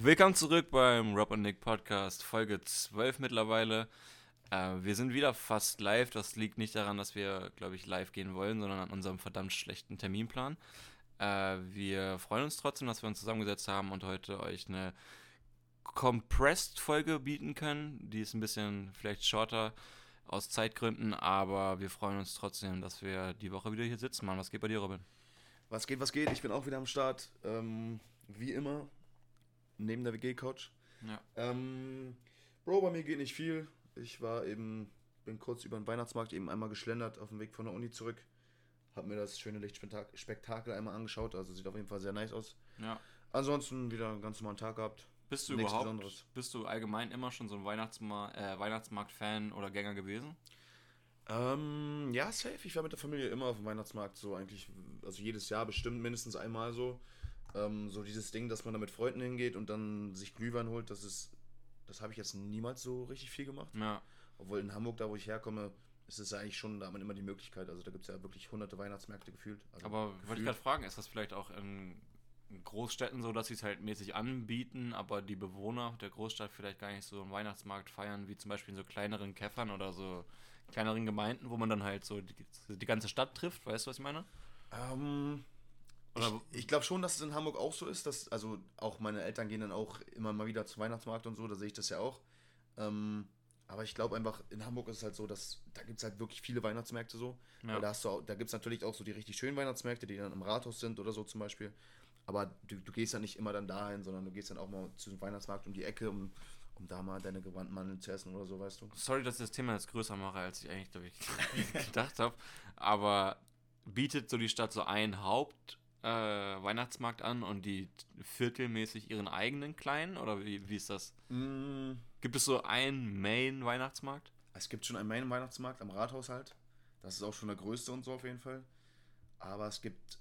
Willkommen zurück beim Rob und Nick Podcast, Folge 12 mittlerweile. Äh, wir sind wieder fast live. Das liegt nicht daran, dass wir, glaube ich, live gehen wollen, sondern an unserem verdammt schlechten Terminplan. Äh, wir freuen uns trotzdem, dass wir uns zusammengesetzt haben und heute euch eine Compressed-Folge bieten können. Die ist ein bisschen vielleicht shorter aus Zeitgründen, aber wir freuen uns trotzdem, dass wir die Woche wieder hier sitzen. Mann, was geht bei dir, Robin? Was geht, was geht? Ich bin auch wieder am Start. Ähm, wie immer, neben der WG-Couch. Ja. Ähm, Bro, bei mir geht nicht viel. Ich war eben, bin kurz über den Weihnachtsmarkt eben einmal geschlendert auf dem Weg von der Uni zurück. Hab mir das schöne Lichtspektakel einmal angeschaut. Also sieht auf jeden Fall sehr nice aus. Ja. Ansonsten wieder einen ganz normalen Tag gehabt. Bist du Nichts überhaupt, Besonderes. bist du allgemein immer schon so ein Weihnachtsma äh, Weihnachtsmarkt-Fan oder Gänger gewesen? Ähm, ja, safe. Ich war mit der Familie immer auf dem Weihnachtsmarkt so eigentlich, also jedes Jahr bestimmt mindestens einmal so. Ähm, so dieses Ding, dass man da mit Freunden hingeht und dann sich Glühwein holt, das ist, das habe ich jetzt niemals so richtig viel gemacht. Ja. Obwohl in Hamburg, da wo ich herkomme, ist es eigentlich schon, da hat man immer die Möglichkeit. Also da gibt es ja wirklich hunderte Weihnachtsmärkte gefühlt. Also Aber wollte ich gefühlt. gerade fragen, ist das vielleicht auch in Großstädten so, dass sie es halt mäßig anbieten, aber die Bewohner der Großstadt vielleicht gar nicht so einen Weihnachtsmarkt feiern, wie zum Beispiel in so kleineren Käffern oder so kleineren Gemeinden, wo man dann halt so die, die ganze Stadt trifft, weißt du, was ich meine? Ähm, ich ich glaube schon, dass es in Hamburg auch so ist. Dass, also auch meine Eltern gehen dann auch immer mal wieder zum Weihnachtsmarkt und so, da sehe ich das ja auch. Ähm, aber ich glaube einfach, in Hamburg ist es halt so, dass da gibt es halt wirklich viele Weihnachtsmärkte so. Ja. Da, hast du auch- da gibt es natürlich auch so die richtig schönen Weihnachtsmärkte, die dann im Rathaus sind oder so zum Beispiel. Aber du, du gehst ja nicht immer dann dahin, sondern du gehst dann auch mal zu dem Weihnachtsmarkt um die Ecke, um, um da mal deine Gewandmandeln zu essen oder so, weißt du. Sorry, dass ich das Thema jetzt größer mache, als ich eigentlich, ich, gedacht habe. Aber bietet so die Stadt so einen Haupt äh, Weihnachtsmarkt an und die viertelmäßig ihren eigenen kleinen? Oder wie, wie ist das? Mm, Gibt es so einen Main-Weihnachtsmarkt? Es gibt schon einen Main-Weihnachtsmarkt am Rathaus halt. Das ist auch schon der größte und so auf jeden Fall. Aber es gibt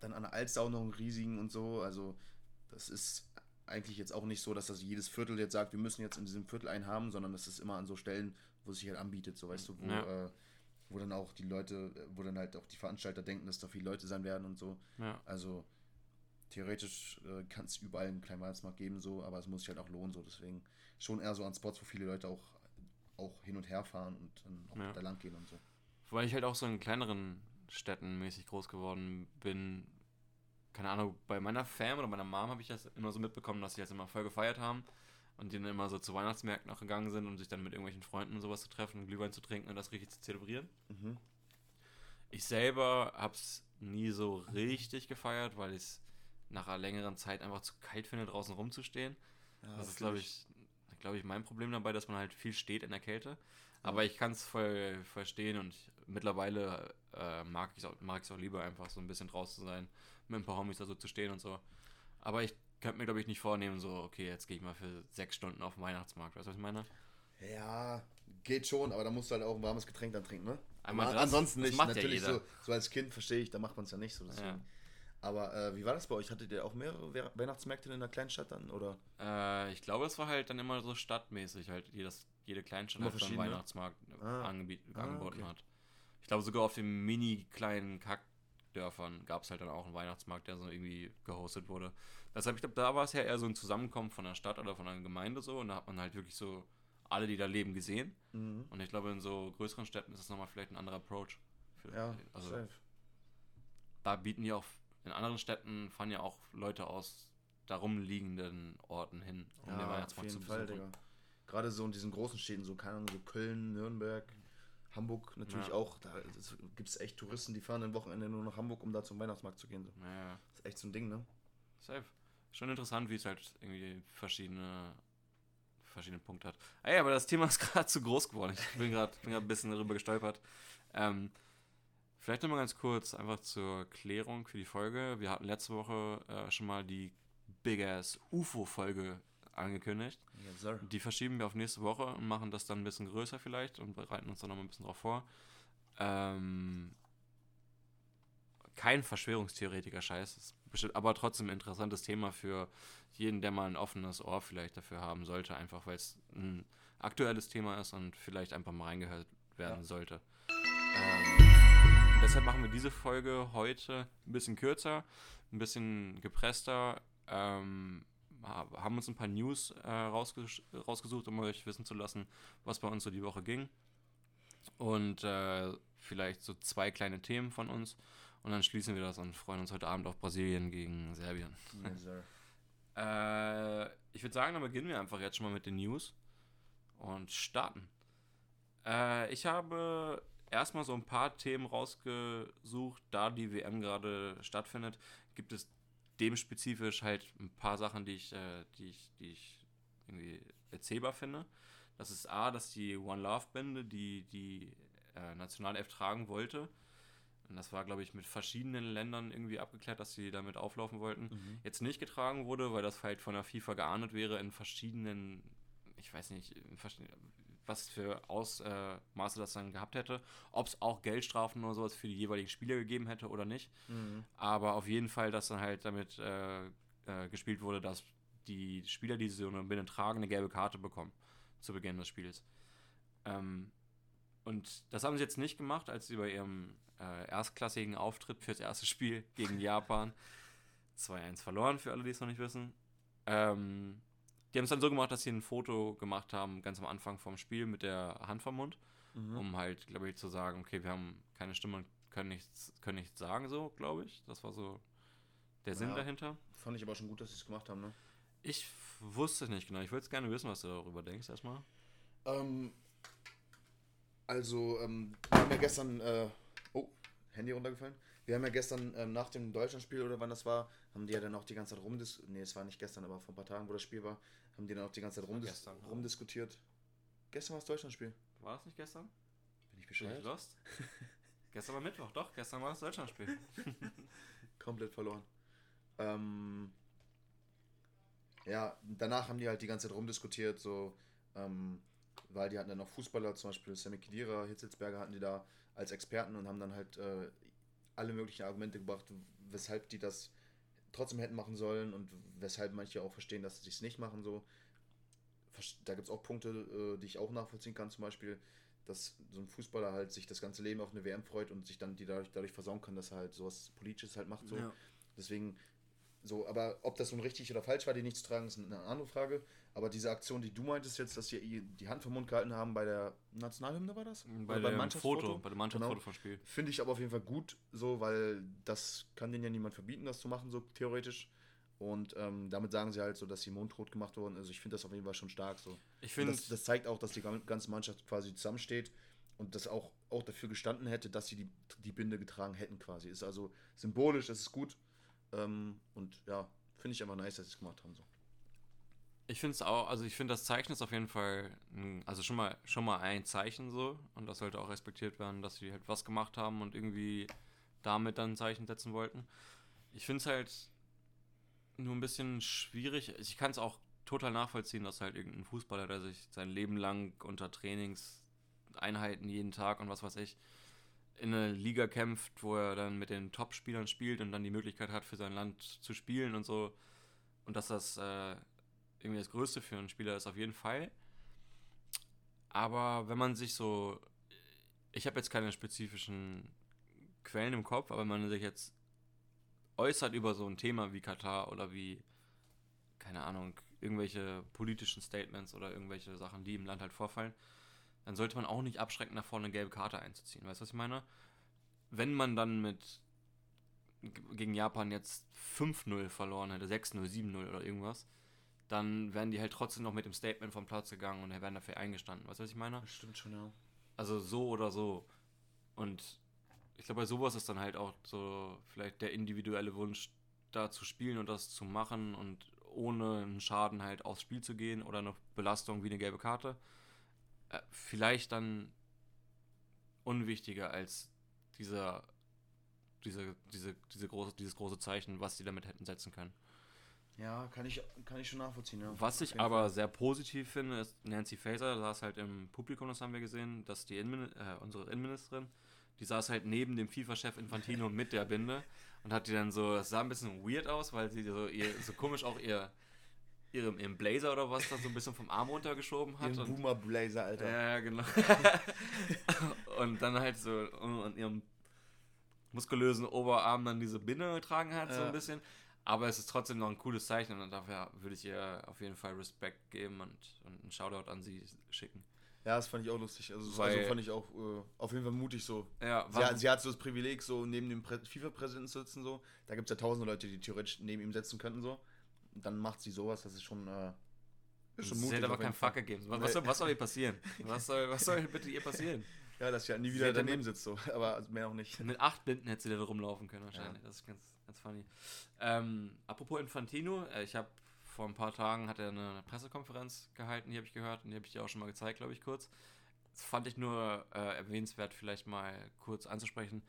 dann an der Alster auch noch einen riesigen und so. Also das ist eigentlich jetzt auch nicht so, dass das jedes Viertel jetzt sagt, wir müssen jetzt in diesem Viertel einen haben, sondern das ist immer an so Stellen, wo es sich halt anbietet, so weißt du, wo, Ja. äh, wo dann auch die Leute, äh, wo dann halt auch die Veranstalter denken, dass da viele Leute sein werden und so. Ja. Also theoretisch äh, kann es überall einen kleinen Weihnachtsmarkt geben, so, aber es muss sich halt auch lohnen, so deswegen schon eher so an Spots, wo viele Leute auch, auch hin und her fahren und dann auch Ja. da lang gehen und so. Weil ich halt auch so in kleineren Städten mäßig groß geworden bin. Keine Ahnung, bei meiner Fam oder meiner Mom habe ich das immer so mitbekommen, dass sie das immer voll gefeiert haben und die dann immer so zu Weihnachtsmärkten auch gegangen sind, um sich dann mit irgendwelchen Freunden und sowas zu treffen, Glühwein zu trinken und das richtig zu zelebrieren. Mhm. Ich selber habe es nie so richtig gefeiert, weil ich es nach einer längeren Zeit einfach zu kalt finde, draußen rumzustehen. Ja, das ist, glaube ich, glaube ich, mein Problem dabei, dass man halt viel steht in der Kälte. Aber ich kann es voll verstehen und ich, mittlerweile äh, mag ich es auch, mag auch lieber, einfach so ein bisschen draußen zu sein, mit ein paar Homies da so zu stehen und so. Aber ich könnte mir, glaube ich, nicht vornehmen, so, okay, jetzt gehe ich mal für sechs Stunden auf den Weihnachtsmarkt. Weißt du, was ich meine? Ja, geht schon, aber da musst du halt auch ein warmes Getränk dann trinken, ne? Einmal Aber das, ansonsten das nicht. macht ja Natürlich jeder. so, so als Kind verstehe ich, da macht man es ja nicht so. Deswegen. Ja. Aber äh, wie war das bei euch? Hattet ihr auch mehrere We- Weihnachtsmärkte in der Kleinstadt dann? Oder? Äh, ich glaube, es war halt dann immer so stadtmäßig, halt jedes, jede Kleinstadt Immer hat einen? Weihnachtsmarkt Ah. angebiet, Ah, angeboten okay. hat. Ich glaube, sogar auf den mini kleinen Kackdörfern gab es halt dann auch einen Weihnachtsmarkt, der so irgendwie gehostet wurde. Deshalb, ich glaube, da war es ja eher so ein Zusammenkommen von der Stadt oder von einer Gemeinde so und da hat man halt wirklich so alle, die da leben, gesehen. Mhm. Und ich glaube, in so größeren Städten ist das nochmal vielleicht ein anderer Approach. Für, Ja, also safe. da bieten die auch, in anderen Städten fahren ja auch Leute aus darum liegenden Orten hin, um den Ja, auf Weihnachtsmarkt zu jeden Fall, besuchen. Digga. Gerade so in diesen großen Städten, so keine Ahnung, so Köln, Nürnberg, Hamburg natürlich Ja. auch. Da gibt es echt Touristen, die fahren am Wochenende nur nach Hamburg, um da zum Weihnachtsmarkt zu gehen. So. Ja, Das ist echt so ein Ding, ne? safe. Schon interessant, wie es halt irgendwie verschiedene, verschiedene Punkte hat. Ey, aber das Thema ist gerade zu groß geworden. Ich bin gerade ein bisschen darüber gestolpert. Ähm, vielleicht nochmal ganz kurz, einfach zur Klärung für die Folge. Wir hatten letzte Woche äh, schon mal die Big Ass UFO-Folge angekündigt. Yes. Die verschieben wir auf nächste Woche und machen das dann ein bisschen größer vielleicht und bereiten uns dann noch mal ein bisschen drauf vor. Ähm, kein Verschwörungstheoretiker-Scheiß, bestimmt, aber trotzdem ein interessantes Thema für jeden, der mal ein offenes Ohr vielleicht dafür haben sollte, einfach weil es ein aktuelles Thema ist und vielleicht einfach mal reingehört werden Ja. sollte. Ähm, deshalb machen wir diese Folge heute ein bisschen kürzer, ein bisschen gepresster, ähm, haben uns ein paar News äh, rausges rausgesucht, um euch wissen zu lassen, was bei uns so die Woche ging. Und äh, vielleicht so zwei kleine Themen von uns. Und dann schließen wir das und freuen uns heute Abend auf Brasilien gegen Serbien. Yes, äh, ich würde sagen, dann beginnen wir einfach jetzt schon mal mit den News und starten. Äh, ich habe erstmal so ein paar Themen rausgesucht, da die WM gerade stattfindet, gibt es dem spezifisch halt ein paar Sachen, die ich, äh, die ich, die ich irgendwie erzählbar finde. Das ist A, dass die One Love Bände, die die äh, Nationalelf tragen wollte, und das war, glaube ich, mit verschiedenen Ländern irgendwie abgeklärt, dass sie damit auflaufen wollten, mhm. jetzt nicht getragen wurde, weil das halt von der FIFA geahndet wäre in verschiedenen, ich weiß nicht, was für Ausmaße das dann gehabt hätte. Ob es auch Geldstrafen oder sowas für die jeweiligen Spieler gegeben hätte oder nicht. Mhm. Aber auf jeden Fall, dass dann halt damit äh, äh, gespielt wurde, dass die Spieler, die so eine Binde tragen, eine gelbe Karte bekommen zu Beginn des Spiels. Ähm, und das haben sie jetzt nicht gemacht, als sie bei ihrem äh, erstklassigen Auftritt fürs erste Spiel gegen Japan 2-1 verloren, für alle, die es noch nicht wissen. Ähm, die haben es dann so gemacht, dass sie ein Foto gemacht haben, ganz am Anfang vom Spiel mit der Hand vom Mund, mhm. um halt, glaube ich, zu sagen, okay, wir haben keine Stimme und können nichts, können nichts sagen, so, glaube ich. Das war so der Sinn dahinter. Fand ich aber schon gut, dass sie es gemacht haben, ne? Ich wusste es nicht genau. Ich würde gerne wissen, was du darüber denkst, erstmal. Ähm, also, ähm, wir haben ja gestern, äh, Handy runtergefallen. Wir haben ja gestern ähm, nach dem Deutschlandspiel oder wann das war, haben die ja dann auch die ganze Zeit rumdiskutiert. Nee, es war nicht gestern, aber vor ein paar Tagen, wo das Spiel war, haben die dann auch die ganze Zeit rumdis gestern, rumdiskutiert. Gestern war das Deutschlandspiel. War es nicht gestern? Bin ich bescheuert? Bin ich lost? gestern war Mittwoch, doch, gestern war das Deutschlandspiel. Komplett verloren. Ähm, ja, danach haben die halt die ganze Zeit rumdiskutiert, so, ähm, weil die hatten dann noch Fußballer, zum Beispiel Sammy Kedira, Hitzelsberger hatten die da als Experten und haben dann halt äh, alle möglichen Argumente gebracht, weshalb die das trotzdem hätten machen sollen und weshalb manche auch verstehen, dass sie es nicht machen. So. Da gibt es auch Punkte, äh, die ich auch nachvollziehen kann, zum Beispiel, dass so ein Fußballer halt sich das ganze Leben auf eine WM freut und sich dann die dadurch, dadurch versauen kann, dass er halt sowas Politisches halt macht. So. Ja. Deswegen, so, aber ob das nun richtig oder falsch war, die nicht zu tragen, ist eine andere Frage. Aber diese Aktion, die du meintest jetzt, dass sie die Hand vom Mund gehalten haben bei der Nationalhymne, war das? Bei dem Mannschaftsfoto, bei dem Mannschaftsfoto genau. vom Spiel. Finde ich aber auf jeden Fall gut, so, weil das kann denen ja niemand verbieten, das zu machen, so theoretisch. Und ähm, damit sagen sie halt so, dass sie mundtot gemacht wurden. Also ich finde das auf jeden Fall schon stark so. Ich finde das, das, zeigt auch, dass die ganze Mannschaft quasi zusammensteht und das auch, auch dafür gestanden hätte, dass sie die, die Binde getragen hätten quasi. Ist also symbolisch, das ist gut. Ähm, und ja, finde ich einfach nice, dass sie es gemacht haben so. Ich finde es auch, also ich finde das Zeichen ist auf jeden Fall, also schon mal, schon mal ein Zeichen so und das sollte auch respektiert werden, dass sie halt was gemacht haben und irgendwie damit dann ein Zeichen setzen wollten. Ich finde es halt nur ein bisschen schwierig. Ich kann es auch total nachvollziehen, dass halt irgendein Fußballer, der sich sein Leben lang unter Trainingseinheiten jeden Tag und was weiß ich, in eine Liga kämpft, wo er dann mit den Top-Spielern spielt und dann die Möglichkeit hat, für sein Land zu spielen und so. Und dass das äh, irgendwie das Größte für einen Spieler ist auf jeden Fall. Aber wenn man sich so, ich habe jetzt keine spezifischen Quellen im Kopf, aber wenn man sich jetzt äußert über so ein Thema wie Katar oder wie, keine Ahnung, irgendwelche politischen Statements oder irgendwelche Sachen, die im Land halt vorfallen, dann sollte man auch nicht abschrecken, nach vorne eine gelbe Karte einzuziehen. Weißt du, was ich meine? Wenn man dann mit gegen Japan jetzt 5-0 verloren hätte, 6-0, 7-0 oder irgendwas, dann wären die halt trotzdem noch mit dem Statement vom Platz gegangen und wären dafür eingestanden. Weißt du, was ich meine? Das stimmt schon, ja. Also so oder so. Und ich glaube, bei sowas ist dann halt auch so vielleicht der individuelle Wunsch, da zu spielen und das zu machen und ohne einen Schaden halt aufs Spiel zu gehen oder eine Belastung wie eine gelbe Karte. Äh, vielleicht dann unwichtiger als dieser, diese, diese, diese große, dieses große Zeichen, was sie damit hätten setzen können. Ja, kann ich, kann ich schon nachvollziehen. Ja. Was ich aber Fall. sehr positiv finde, ist Nancy Faeser, saß halt im Publikum, das haben wir gesehen, dass die Innenmin äh, unsere Innenministerin, die saß halt neben dem FIFA-Chef Infantino mit der Binde und hat die dann so, es sah ein bisschen weird aus, weil sie so, ihr, so komisch auch ihr, ihrem, ihrem Blazer oder was da so ein bisschen vom Arm runtergeschoben hat. Ihren Boomer-Blazer, Alter. Ja, genau. und dann halt so an ihrem muskulösen Oberarm dann diese Binde getragen hat, ja. so ein bisschen. Aber es ist trotzdem noch ein cooles Zeichen und dafür würde ich ihr auf jeden Fall Respekt geben und, und einen Shoutout an sie schicken. Ja, das fand ich auch lustig. Also, Weil- also fand ich auch äh, auf jeden Fall mutig so. Ja, Sie hat, sie hat so das Privileg, so neben dem Prä- FIFA-Präsidenten zu sitzen, so. Da gibt es ja tausende Leute, die theoretisch neben ihm sitzen könnten, so. Dann macht sie sowas, das ist schon, äh, ist schon sie mutig. hat aber keinen. Fuck gegeben. Was, was, soll, was soll ihr passieren? Was soll, was soll bitte ihr passieren? Ja, dass sie halt nie Sie wieder hätte daneben sitzt, so. Aber mehr auch nicht. Mit acht Binden hätte sie da rumlaufen können wahrscheinlich. Das ist ganz, ganz funny. Ähm, apropos Infantino, äh, ich habe vor ein paar Tagen hat er eine Pressekonferenz gehalten, die habe ich gehört und die habe ich dir auch schon mal gezeigt, glaube ich, kurz. Das fand ich nur äh, erwähnenswert, vielleicht mal kurz anzusprechen.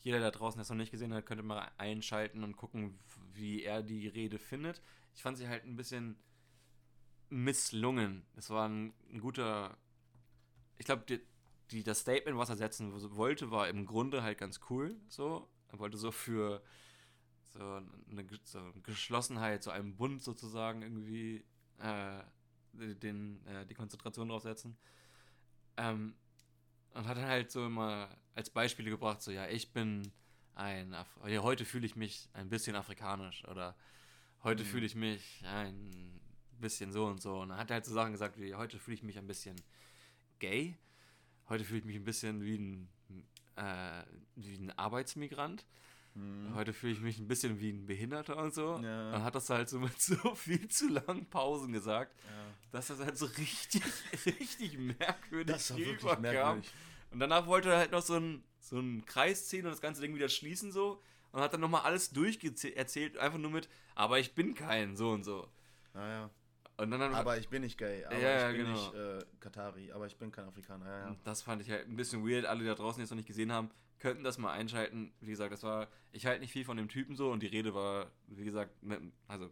Jeder, der draußen das noch nicht gesehen hat, könnte mal einschalten und gucken, wie er die Rede findet. Ich fand sie halt ein bisschen misslungen. Es war ein, ein guter. Ich glaube, die, die, das Statement, was er setzen wollte, war im Grunde halt ganz cool. So. Er wollte so für so eine, so eine Geschlossenheit, so einem Bund sozusagen irgendwie äh, den, äh, die Konzentration drauf setzen. Ähm, und hat dann halt so immer als Beispiele gebracht, so ja, ich bin ein, Af ja, heute fühle ich mich ein bisschen afrikanisch oder heute Mhm. fühle ich mich ein bisschen so und so. Und dann hat er halt so Sachen gesagt wie, heute fühle ich mich ein bisschen gay, heute fühle ich mich ein bisschen wie ein, äh, wie ein Arbeitsmigrant, Mhm. heute fühle ich mich ein bisschen wie ein Behinderter und so. Ja. Dann hat das halt so mit so viel zu langen Pausen gesagt, Ja. dass das halt so richtig, richtig merkwürdig Das war wirklich merkwürdig. Und danach wollte er halt noch so einen so einen Kreis ziehen und das ganze Ding wieder schließen so. Und hat dann nochmal alles durcherzählt, einfach nur mit, aber ich bin kein, so und so. Naja. Und dann, dann Aber ich bin nicht gay, aber ja, ich bin genau. nicht äh, Katari, aber ich bin kein Afrikaner, ja, ja. das fand ich halt ein bisschen weird. Alle, die da draußen jetzt noch nicht gesehen haben, könnten das mal einschalten. Wie gesagt, das war, ich halte nicht viel von dem Typen so und die Rede war, wie gesagt, mit, also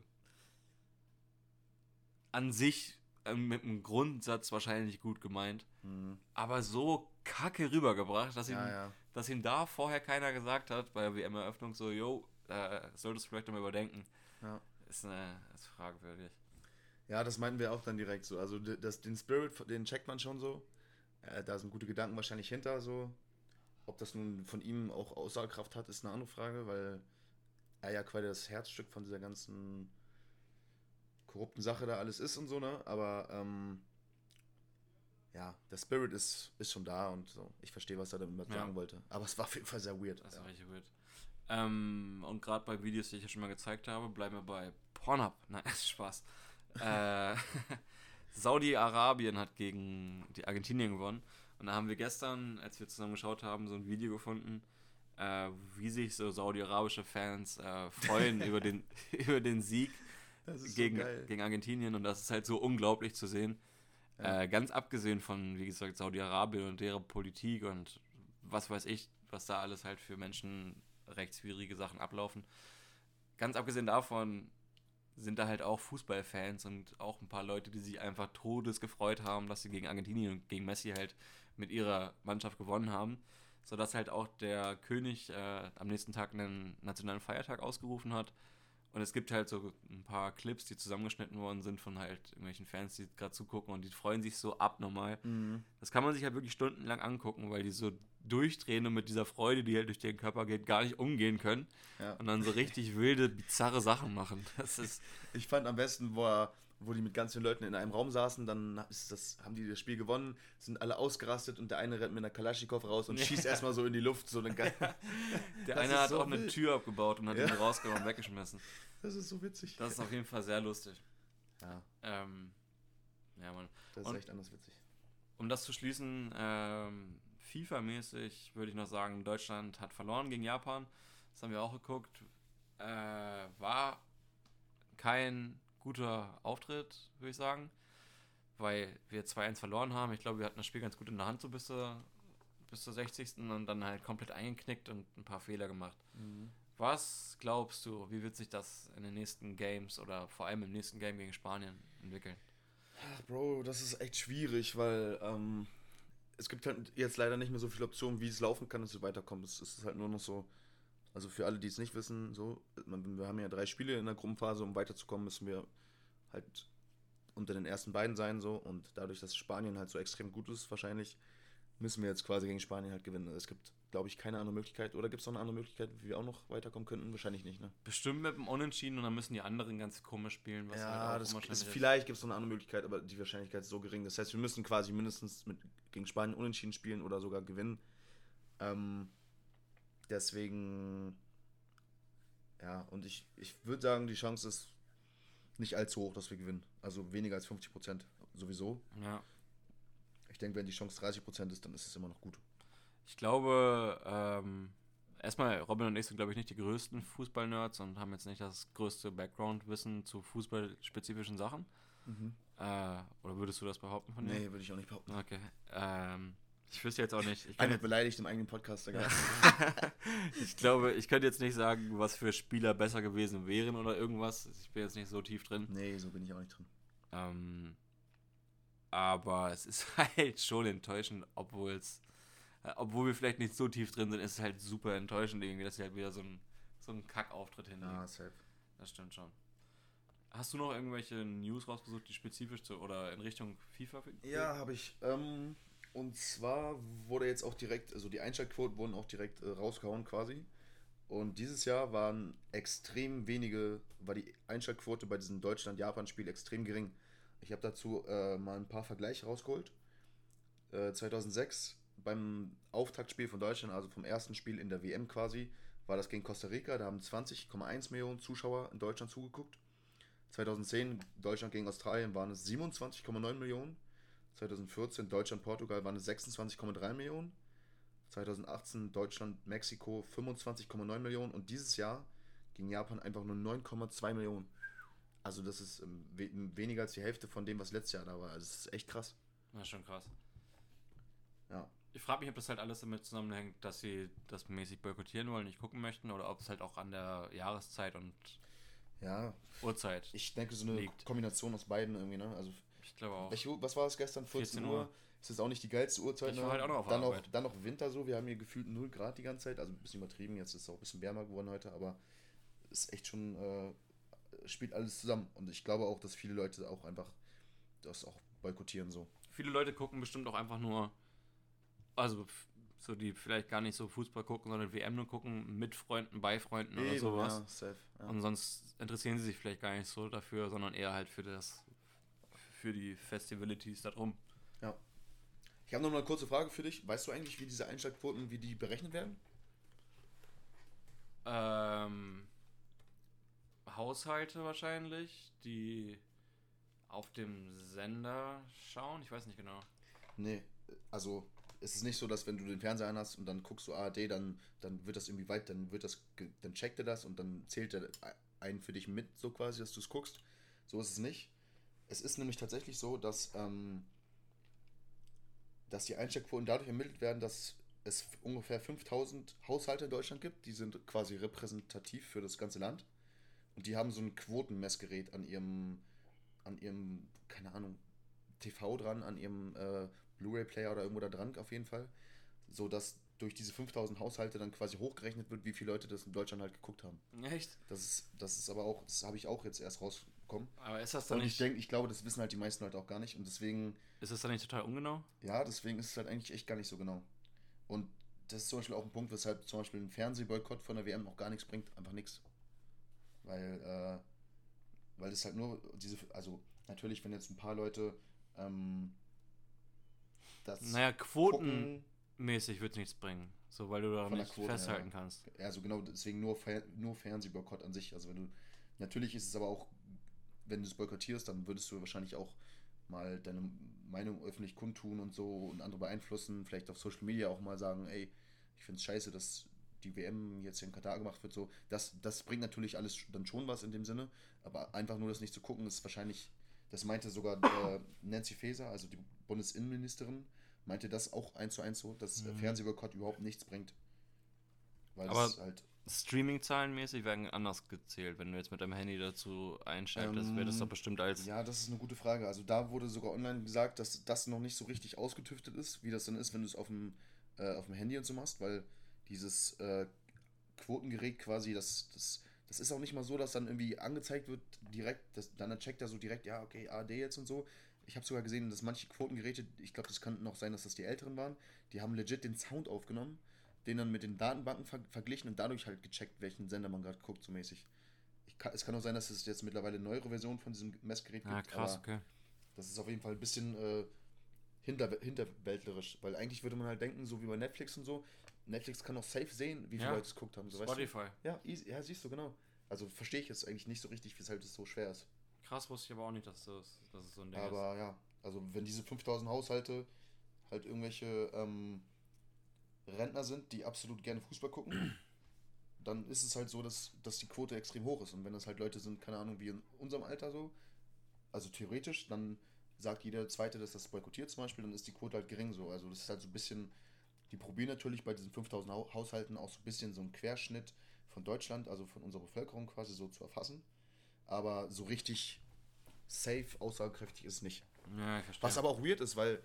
an sich äh, mit einem Grundsatz wahrscheinlich gut gemeint. Mhm. aber so kacke rübergebracht, dass ihm, Ja, ja. dass ihm da vorher keiner gesagt hat, bei der WM-Eröffnung so, yo, äh, solltest du vielleicht mal überdenken. Ja. Ist, eine, ist fragwürdig. Ja, das meinten wir auch dann direkt so. Also das, den Spirit, den checkt man schon so. Äh, da sind gute Gedanken wahrscheinlich hinter so. Ob das nun von ihm auch Aussagekraft hat, ist eine andere Frage, weil er ja quasi das Herzstück von dieser ganzen korrupten Sache da alles ist und so, ne? Aber ähm, ja, der Spirit ist, ist schon da und so. Ich verstehe, was er damit Ja. sagen wollte. Aber es war auf jeden Fall sehr weird. Das ja. war richtig weird. Ähm, und gerade bei Videos, die ich ja schon mal gezeigt habe, bleiben wir bei Pornhub. Nein, Spaß. äh, Saudi-Arabien hat gegen die Argentinien gewonnen. Und da haben wir gestern, als wir zusammen geschaut haben, so ein Video gefunden, äh, wie sich so saudi-arabische Fans äh, freuen über, den, über den Sieg gegen, so gegen Argentinien. Und das ist halt so unglaublich zu sehen. Ja. Äh, ganz abgesehen von, wie gesagt, Saudi-Arabien und deren Politik und was weiß ich, was da alles halt für menschenrechtswidrige Sachen ablaufen. Ganz abgesehen davon sind da halt auch Fußballfans und auch ein paar Leute, die sich einfach todes gefreut haben, dass sie gegen Argentinien und gegen Messi halt mit ihrer Mannschaft gewonnen haben. Sodass halt auch der König äh, am nächsten Tag einen nationalen Feiertag ausgerufen hat. Und es gibt halt so ein paar Clips, die zusammengeschnitten worden sind von halt irgendwelchen Fans, die gerade zugucken und die freuen sich so abnormal. Mhm. Das kann man sich halt wirklich stundenlang angucken, weil die so durchdrehen und mit dieser Freude, die halt durch den Körper geht, gar nicht umgehen können. Ja. Und dann so richtig wilde, bizarre Sachen machen. Das ist. Ich fand am besten, wo, er, wo die mit ganz vielen Leuten in einem Raum saßen, dann das, haben die das Spiel gewonnen, sind alle ausgerastet und der eine rennt mit einer Kalaschnikow raus und Ja. schießt erstmal so in die Luft. So eine Der eine hat so auch eine wild. Tür abgebaut und hat Ja. ihn rausgenommen und weggeschmissen. das ist so witzig. Das ist auf jeden Fall sehr lustig. ja, Ähm, ja, Mann. das ist Und- echt anders witzig. Um das zu schließen, ähm, FIFA-mäßig würde ich noch sagen, Deutschland hat verloren gegen Japan. Das haben wir auch geguckt. Äh, war kein guter Auftritt, würde ich sagen, weil wir 2-1 verloren haben. Ich glaube, wir hatten das Spiel ganz gut in der Hand so bis zur, bis zur 60. und dann halt komplett eingeknickt und ein paar Fehler gemacht. Was glaubst du, wie wird sich das in den nächsten Games oder vor allem im nächsten Game gegen Spanien entwickeln? Ach, Bro, das ist echt schwierig, weil ähm, es gibt halt jetzt leider nicht mehr so viele Optionen, wie es laufen kann, dass es weiterkommt. Es ist halt nur noch so, also für alle, die es nicht wissen, so, wir haben ja drei Spiele in der Gruppenphase, um weiterzukommen, müssen wir halt unter den ersten beiden sein, so, und dadurch, dass Spanien halt so extrem gut ist, wahrscheinlich, müssen wir jetzt quasi gegen Spanien halt gewinnen. Es gibt, glaube ich, keine andere Möglichkeit. Oder gibt es noch eine andere Möglichkeit, wie wir auch noch weiterkommen könnten? Wahrscheinlich nicht, ne? Bestimmt mit dem Unentschieden und dann müssen die anderen ganz komisch spielen. Was ja, halt das ist, vielleicht gibt es noch eine andere Möglichkeit, aber die Wahrscheinlichkeit ist so gering. Das heißt, wir müssen quasi mindestens mit, gegen Spanien unentschieden spielen oder sogar gewinnen. Ähm, deswegen, ja, und ich, ich würde sagen, die Chance ist nicht allzu hoch, dass wir gewinnen. Also weniger als 50 Prozent sowieso. Ja. Ich denke, wenn die Chance 30 Prozent ist, dann ist es immer noch gut. Ich glaube, ähm, erstmal, Robin und ich sind, glaube ich, nicht die größten Fußball-Nerds und haben jetzt nicht das größte Background-Wissen zu fußballspezifischen Sachen. Äh, oder würdest du das behaupten von dir? Nee, würde ich auch nicht behaupten. Okay. Ähm, ich wüsste jetzt auch nicht. Ich, jetzt, beleidigt im eigenen Podcast. Ich glaube, ich könnte jetzt nicht sagen, was für Spieler besser gewesen wären oder irgendwas. Ich bin jetzt nicht so tief drin. nee, so bin ich auch nicht drin. Ähm, aber es ist halt schon enttäuschend, obwohl es, äh, obwohl wir vielleicht nicht so tief drin sind, ist es halt super enttäuschend irgendwie, dass sie halt wieder so ein so einen Kackauftritt hinlegen. Ja, safe. Das stimmt schon. Hast du noch irgendwelche News rausgesucht, die spezifisch zu oder in Richtung FIFA Ja, habe ich. Ähm, und zwar wurde jetzt auch direkt, also die Einschaltquoten wurden auch direkt äh, rausgehauen quasi. Und dieses Jahr waren extrem wenige, war die Einschaltquote bei diesem Deutschland-Japan-Spiel extrem gering. Ich habe dazu äh, mal ein paar Vergleiche rausgeholt. Äh, 2006 beim Auftaktspiel von Deutschland, also vom ersten Spiel in der WM quasi, war das gegen Costa Rica. Da haben 20,1 Millionen Zuschauer in Deutschland zugeguckt. 2010 Deutschland gegen Australien waren es 27,9 Millionen. 2014 Deutschland-Portugal waren es 26,3 Millionen. 2018 Deutschland-Mexiko 25,9 Millionen. Und dieses Jahr gegen Japan einfach nur 9,2 Millionen. Also das ist ähm, we weniger als die Hälfte von dem, was letztes Jahr da war. Also das ist echt krass. Das ist schon krass. Ja. Ich frage mich, ob das halt alles damit zusammenhängt, dass sie das mäßig boykottieren wollen, nicht gucken möchten, oder ob es halt auch an der Jahreszeit und Ja, Uhrzeit. ich denke so eine Liegt. Kombination aus beiden irgendwie, ne? Also Ich glaube auch. Welche, was war es gestern? 14, 14 Uhr. Uhr. Ist jetzt auch nicht die geilste Uhrzeit. Ich ne? war halt auch noch auf dann, Arbeit. noch, dann noch Winter so. Wir haben hier gefühlt 0 Grad die ganze Zeit. Also ein bisschen übertrieben. Jetzt ist es auch ein bisschen wärmer geworden heute. Aber ist echt schon, äh, spielt alles zusammen. Und ich glaube auch, dass viele Leute auch einfach das auch boykottieren so. Viele Leute gucken bestimmt auch einfach nur, also so die vielleicht gar nicht so Fußball gucken, sondern WM nur gucken, mit Freunden, bei Freunden oder Eben, sowas. Ja, safe. Ja. Und sonst interessieren sie sich vielleicht gar nicht so dafür, sondern eher halt für das, für die Festivalities da drum. Ich habe noch mal eine kurze Frage für dich. Weißt du eigentlich, wie diese Einschaltquoten, wie die berechnet werden? Ähm, Haushalte wahrscheinlich, die auf dem Sender schauen. Ich weiß nicht genau. Nee, also es ist nicht so, dass wenn du den Fernseher an hast und dann guckst du ARD, dann, dann wird das irgendwie weit, dann wird das, dann checkt er das und dann zählt er einen für dich mit, so quasi, dass du es guckst. So ist es nicht. Es ist nämlich tatsächlich so, dass, ähm, dass die Einsteckquoten dadurch ermittelt werden, dass es ungefähr 5000 Haushalte in Deutschland gibt, die sind quasi repräsentativ für das ganze Land. Und die haben so ein Quotenmessgerät an ihrem, an ihrem, keine Ahnung, TV dran, an ihrem äh, Blu-ray-Player oder irgendwo da dran auf jeden Fall. So dass durch diese 5000 Haushalte dann quasi hochgerechnet wird, wie viele Leute das in Deutschland halt geguckt haben. Echt? Das ist, das ist aber auch, das habe ich auch jetzt erst rausbekommen. Aber ist das dann Und ich nicht, denke, ich glaube, das wissen halt die meisten Leute auch gar nicht. Und deswegen, ist das dann nicht total ungenau? ja, deswegen ist es halt eigentlich echt gar nicht so genau. Und das ist zum Beispiel auch ein Punkt, weshalb zum Beispiel ein Fernsehboykott von der WM auch gar nichts bringt. Einfach nichts. Weil, äh, weil das halt nur diese, also natürlich, wenn jetzt ein paar Leute ähm, das Naja, quotenmäßig wird es nichts bringen. So, weil du da nicht Quote, festhalten ja. kannst. Also genau, deswegen nur, Fer nur Fernsehboykott an sich. Also wenn du, natürlich ist es aber auch, wenn du es boykottierst, dann würdest du wahrscheinlich auch mal deine Meinung öffentlich kundtun und so und andere beeinflussen, vielleicht auf Social Media auch mal sagen, ey, ich finde es scheiße, dass die WM jetzt in Katar gemacht wird, so. Das, das bringt natürlich alles dann schon was in dem Sinne, aber einfach nur das nicht zu gucken, ist wahrscheinlich, das meinte sogar äh, Nancy Faeser, also die Bundesinnenministerin, meinte das auch eins zu eins so, dass Mhm. Fernsehboykott überhaupt nichts bringt. Weil Aber- es halt Streaming-Zahlenmäßig werden anders gezählt. Wenn du jetzt mit deinem Handy dazu einschaltest, wäre das Ähm, doch bestimmt als. Ja, das ist eine gute Frage. Also da wurde sogar online gesagt, dass das noch nicht so richtig ausgetüftet ist, wie das dann ist, wenn du es auf dem, äh, auf dem Handy und so machst, weil dieses äh, Quotengerät quasi, das, das, das ist auch nicht mal so, dass dann irgendwie angezeigt wird direkt, das, dann checkt er so direkt, ja, okay, ARD jetzt und so. ich habe sogar gesehen, dass manche Quotengeräte, ich glaube, das kann noch sein, dass das die älteren waren, die haben legit den Sound aufgenommen, den dann mit den Datenbanken ver verglichen und dadurch halt gecheckt, welchen Sender man gerade guckt, so mäßig. Kann, es kann auch sein, dass es jetzt mittlerweile eine neuere Version von diesem Messgerät gibt. Ja, krass, okay. Das ist auf jeden Fall ein bisschen äh, hinter, hinterwäldlerisch, weil eigentlich würde man halt denken, so wie bei Netflix und so, Netflix kann auch safe sehen, wie viele ja. Leute es guckt haben. So, Spotify. Weißt du? ja, easy, ja, siehst du, genau. Also verstehe ich jetzt eigentlich nicht so richtig, weshalb es so schwer ist. Krass wusste ich aber auch nicht, dass, das, dass es so ein Ding aber, ist. Aber ja, also wenn diese 5000 Haushalte halt irgendwelche ähm, Rentner sind, die absolut gerne Fußball gucken, dann ist es halt so, dass, dass die Quote extrem hoch ist. Und wenn das halt Leute sind, keine Ahnung, wie in unserem Alter so, also theoretisch, dann sagt jeder Zweite, dass das boykottiert zum Beispiel, dann ist die Quote halt gering so. Also das ist halt so ein bisschen, die probieren natürlich bei diesen 5000 Haushalten auch so ein bisschen so einen Querschnitt von Deutschland, also von unserer Bevölkerung quasi so zu erfassen. Aber so richtig safe, aussagekräftig ist es nicht. Ja. Was aber auch weird ist, weil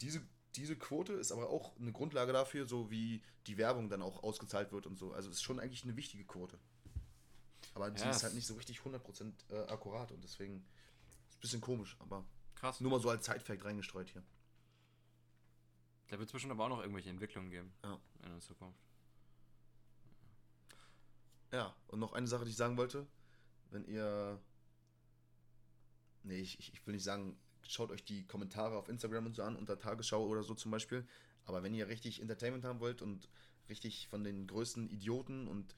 diese, diese Quote ist aber auch eine Grundlage dafür, so wie die Werbung dann auch ausgezahlt wird und so. Also ist schon eigentlich eine wichtige Quote. Aber ja, sie ist halt nicht so richtig 100% äh, akkurat und deswegen ist es ein bisschen komisch, aber krass. nur mal so als Zeitfact reingestreut hier. Da wird es bestimmt aber auch noch irgendwelche Entwicklungen geben ja. in der Zukunft. Ja, und noch eine Sache, die ich sagen wollte. Wenn ihr. Nee, ich, ich will nicht sagen, schaut euch die Kommentare auf Instagram und so an, unter Tagesschau oder so zum Beispiel. Aber wenn ihr richtig Entertainment haben wollt und richtig von den größten Idioten und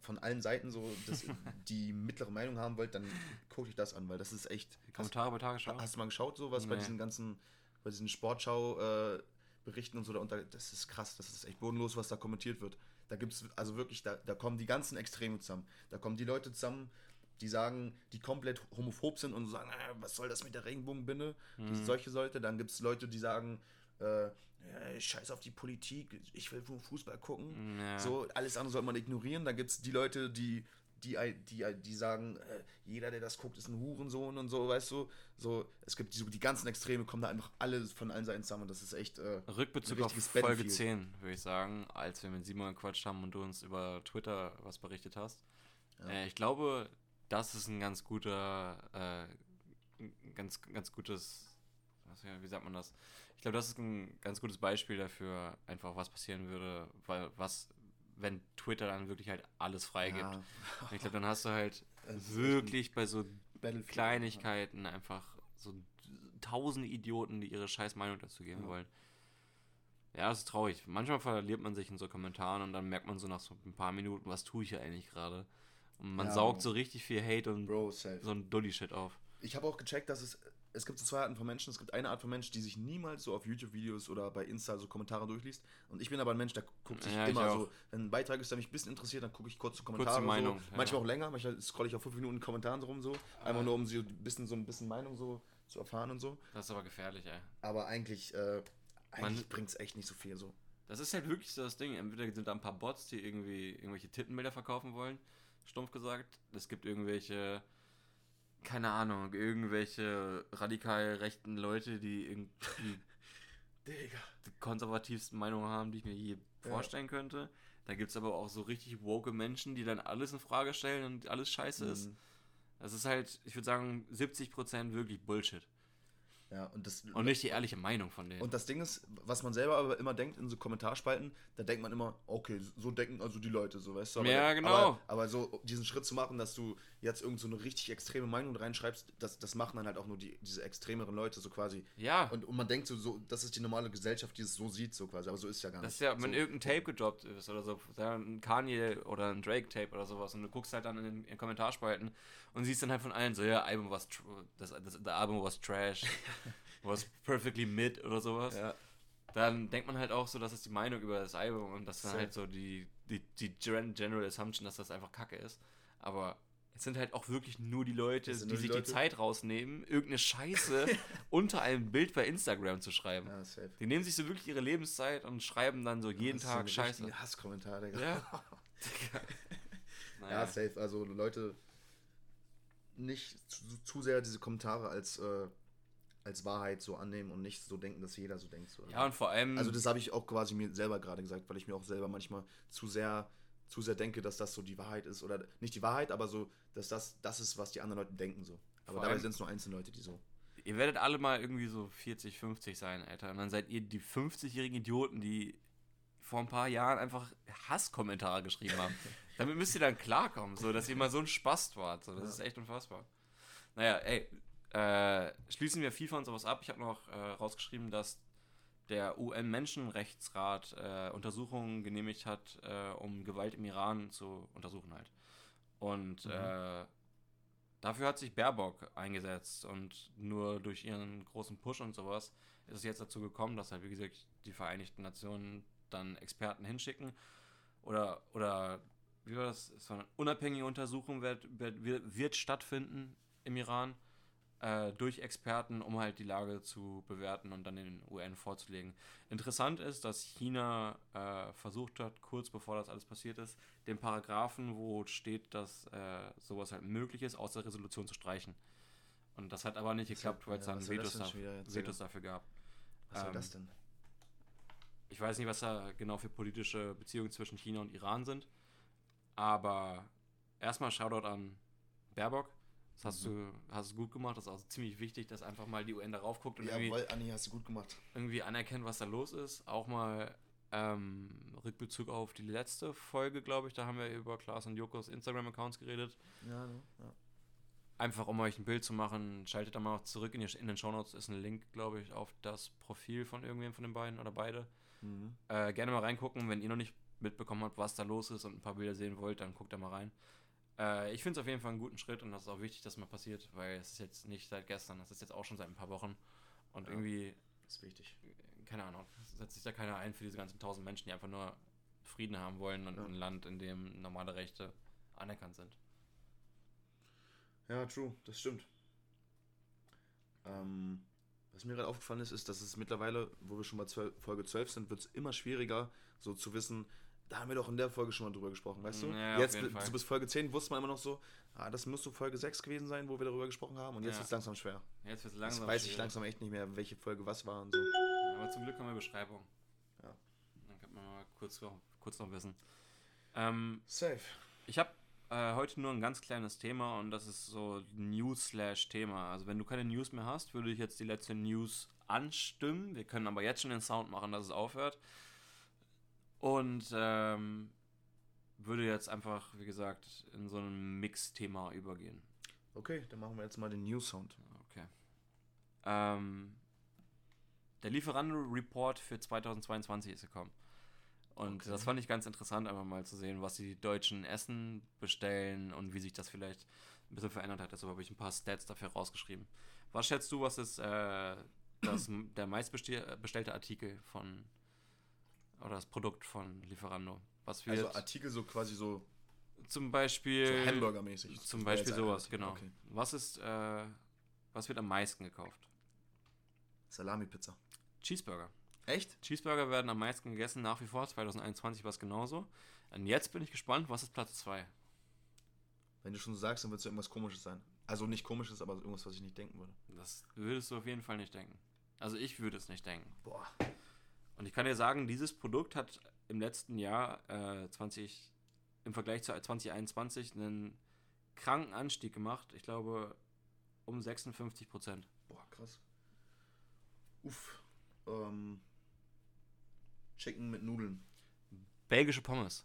von allen Seiten so das, die mittlere Meinung haben wollt, dann guckt euch das an, weil das ist echt. Kommentare bei Tagesschau? Hast du mal geschaut, so was nee. bei diesen ganzen, bei diesen Sportschau-Berichten äh, und so, da, das ist krass, das ist echt bodenlos, was da kommentiert wird. Da gibt es, also wirklich, da, da kommen die ganzen Extreme zusammen. Da kommen die Leute zusammen, die sagen, die komplett homophob sind und sagen, ah, was soll das mit der Regenbogenbinde? Mhm. solche Leute. Dann gibt es Leute, die sagen, äh, ja, scheiß auf die Politik, ich will Fußball gucken. Ja. So, alles andere sollte man ignorieren. Dann gibt es die Leute, die, die, die, die sagen, äh, jeder, der das guckt, ist ein Hurensohn und so, weißt du. So, es gibt die, die ganzen Extreme, kommen da einfach alle von allen Seiten zusammen das ist echt. Äh, Rückbezug auf Folge 10, würde ich sagen, als wir mit Simon gequatscht haben und du uns über Twitter was berichtet hast. Ja. Äh, ich glaube, das ist ein ganz guter, äh, ganz, ganz gutes, wie sagt man das? Ich glaube, das ist ein ganz gutes Beispiel dafür, einfach was passieren würde, weil was, wenn Twitter dann wirklich halt alles freigibt. Ja. Ich glaube, dann hast du halt wirklich bei so Kleinigkeiten einfach so tausende Idioten, die ihre scheiß Meinung dazu geben ja. wollen. Ja, das ist traurig. Manchmal verliert man sich in so Kommentaren und dann merkt man so nach so ein paar Minuten, was tue ich hier eigentlich gerade. Und man ja, saugt so richtig viel Hate und Bro, so ein Dully-Shit auf. Ich habe auch gecheckt, dass es, es gibt so zwei Arten von Menschen. Es gibt eine Art von Mensch, die sich niemals so auf YouTube-Videos oder bei Insta so Kommentare durchliest. Und ich bin aber ein Mensch, der guckt sich ja, immer so, wenn ein Beitrag ist, der mich ein bisschen interessiert, dann gucke ich kurz Kommentare. Kurze Meinung. So. Manchmal auch länger, manchmal scrolle ich auf fünf Minuten in Kommentaren so rum so. Einfach nur, um so ein bisschen, so ein bisschen Meinung so zu erfahren und so. Das ist aber gefährlich, ey. Aber eigentlich, äh, eigentlich bringt es echt nicht so viel so. Das ist halt wirklich so das Ding. Entweder sind da ein paar Bots, die irgendwie irgendwelche Tittenbilder verkaufen wollen stumpf gesagt. Es gibt irgendwelche, keine Ahnung, irgendwelche radikal rechten Leute, die irgendwie die konservativsten Meinungen haben, die ich mir je ja. vorstellen könnte. Da gibt es aber auch so richtig woke Menschen, die dann alles in Frage stellen und alles scheiße mhm. ist. Das ist halt, ich würde sagen, 70% wirklich Bullshit. Ja, und, das, und nicht die ehrliche Meinung von denen. Und das Ding ist, was man selber aber immer denkt in so Kommentarspalten, da denkt man immer, okay, so denken also die Leute, so weißt du. Aber, ja, genau. Aber, aber, so diesen Schritt zu machen, dass du jetzt irgend so eine richtig extreme Meinung reinschreibst, das, das machen dann halt auch nur die, diese extremeren Leute so quasi. Ja. Und, und man denkt so, so, das ist die normale Gesellschaft, die es so sieht, so quasi, aber so ist ja gar nicht. Das ist ja, so. wenn irgendein Tape gedroppt ist oder so, ein Kanye oder ein Drake-Tape oder sowas und du guckst halt dann in den, in den Kommentarspalten und siehst dann halt von allen so, ja, Album was, das, das, das Album was trash. was perfectly mid oder sowas. Ja. Dann denkt man halt auch so, dass es die Meinung über das Album und das ist halt so die, die, die General Assumption, dass das einfach Kacke ist. Aber es sind halt auch wirklich nur die Leute, die, die sich Leute? die Zeit rausnehmen, irgendeine Scheiße unter einem Bild bei Instagram zu schreiben. Ja, die nehmen sich so wirklich ihre Lebenszeit und schreiben dann so jeden Tag so Scheiße. Hasskommentar, Digga. Ja. naja. ja, safe. Also Leute, nicht zu, zu sehr diese Kommentare als äh, als Wahrheit so annehmen und nicht so denken, dass jeder so denkt. So. Ja, und vor allem. Also, das habe ich auch quasi mir selber gerade gesagt, weil ich mir auch selber manchmal zu sehr, zu sehr denke, dass das so die Wahrheit ist. Oder nicht die Wahrheit, aber so, dass das das ist, was die anderen Leute denken. so. Aber dabei sind es nur einzelne Leute, die so. Ihr werdet alle mal irgendwie so 40, 50 sein, Alter. Und dann seid ihr die 50-jährigen Idioten, die vor ein paar Jahren einfach Hasskommentare geschrieben haben. Damit müsst ihr dann klarkommen, so, dass ihr mal so ein Spast wart. So. Das ist echt unfassbar. Naja, ey, äh, schließen wir FIFA und sowas ab. Ich habe noch äh, rausgeschrieben, dass der UN-Menschenrechtsrat äh, Untersuchungen genehmigt hat, äh, um Gewalt im Iran zu untersuchen halt. Und Mhm. äh, dafür hat sich Baerbock eingesetzt und nur durch ihren großen Push und sowas ist es jetzt dazu gekommen, dass halt, wie gesagt, die Vereinigten Nationen dann Experten hinschicken oder, oder wie war das? Es war eine unabhängige Untersuchung wird, wird, wird stattfinden im Iran äh, durch Experten, um halt die Lage zu bewerten und dann den UN vorzulegen. Interessant ist, dass China äh, versucht hat, kurz bevor das alles passiert ist, den Paragraphen, wo steht, dass äh, sowas halt möglich ist, aus der Resolution zu streichen. Und das hat aber nicht Was geklappt, weil es ja, dann das Vetos, da, Vetos dafür gab. Was soll Ähm, das denn? Ich weiß nicht, was da genau für politische Beziehungen zwischen China und Iran sind. Aber erstmal Shoutout an Baerbock. Das hast, Mhm. du, hast du gut gemacht. Das ist auch ziemlich wichtig, dass einfach mal die UN darauf guckt und irgendwie, Jawohl, Anni, hast du gut gemacht. irgendwie anerkennt, was da los ist. Auch mal ähm, Rückbezug auf die letzte Folge, glaube ich. Da haben wir über Klaas und Jokos Instagram-Accounts geredet. Ja, ne? Ja. Einfach um euch ein Bild zu machen, schaltet da mal zurück in, die, in den Shownotes. Ist ein Link, glaube ich, auf das Profil von irgendwem von den beiden oder beide. Mhm. Äh, gerne mal reingucken, wenn ihr noch nicht mitbekommen habt, was da los ist und ein paar Bilder sehen wollt, dann guckt da mal rein. Äh, ich finde es auf jeden Fall einen guten Schritt und das ist auch wichtig, dass mal passiert, weil es ist jetzt nicht seit gestern, das ist jetzt auch schon seit ein paar Wochen. Und Ja. irgendwie, Ist wichtig. keine Ahnung, setzt sich da keiner ein für diese ganzen tausend Menschen, die einfach nur Frieden haben wollen und Ja. ein Land, in dem normale Rechte anerkannt sind. Ja, true, das stimmt. Ähm, was mir gerade aufgefallen ist, ist, dass es mittlerweile, wo wir schon bei 12, Folge 12 sind, wird es immer schwieriger, so zu wissen, da haben wir doch in der Folge schon mal drüber gesprochen, weißt du? Ja, auf Jetzt so bis Folge 10 wusste man immer noch so, ah, das müsste Folge 6 gewesen sein, wo wir darüber gesprochen haben und jetzt Ja. wird es langsam schwer. Jetzt wird es Jetzt langsam. weiß ich schwierig. langsam echt nicht mehr, welche Folge was war und so. Aber zum Glück haben wir Beschreibung. Ja. Dann kann man mal kurz, noch- kurz noch wissen. Ähm, Safe. Ich habe äh, heute nur ein ganz kleines Thema und das ist so News-Thema. Also wenn du keine News mehr hast, würde ich jetzt die letzte News anstimmen. Wir können aber jetzt schon den Sound machen, dass es aufhört. Und ähm, würde jetzt einfach, wie gesagt, in so ein Mix-Thema übergehen. Okay, dann machen wir jetzt mal den News-Sound. Okay. Ähm, der Lieferando-Report für 2022 ist gekommen. Und Okay. das fand ich ganz interessant, einfach mal zu sehen, was die Deutschen essen, bestellen und wie sich das vielleicht ein bisschen verändert hat. Deshalb habe ich ein paar Stats dafür rausgeschrieben. Was schätzt du, was ist äh, das, der meistbestellte Artikel von oder das Produkt von Lieferando? Was wird Also Artikel so quasi so, zum so Beispiel Hamburger-mäßig. zum wäre Beispiel sowas, genau. Okay. Was ist, äh, was wird am meisten gekauft? Salami-Pizza. Cheeseburger. Echt? Cheeseburger werden am meisten gegessen, nach wie vor. 2021 war es genauso. Und jetzt bin ich gespannt, was ist Platz 2? Wenn du schon so sagst, dann wird es ja irgendwas komisches sein. Also nicht komisches, aber irgendwas, was ich nicht denken würde. Das würdest du auf jeden Fall nicht denken. Also ich würde es nicht denken. Boah. Und ich kann dir sagen, dieses Produkt hat im letzten Jahr äh, 20, im Vergleich zu 2021 einen kranken Anstieg gemacht. Ich glaube um 56 Prozent. Boah, krass. Uff. Ähm. Chicken mit Nudeln. Belgische Pommes.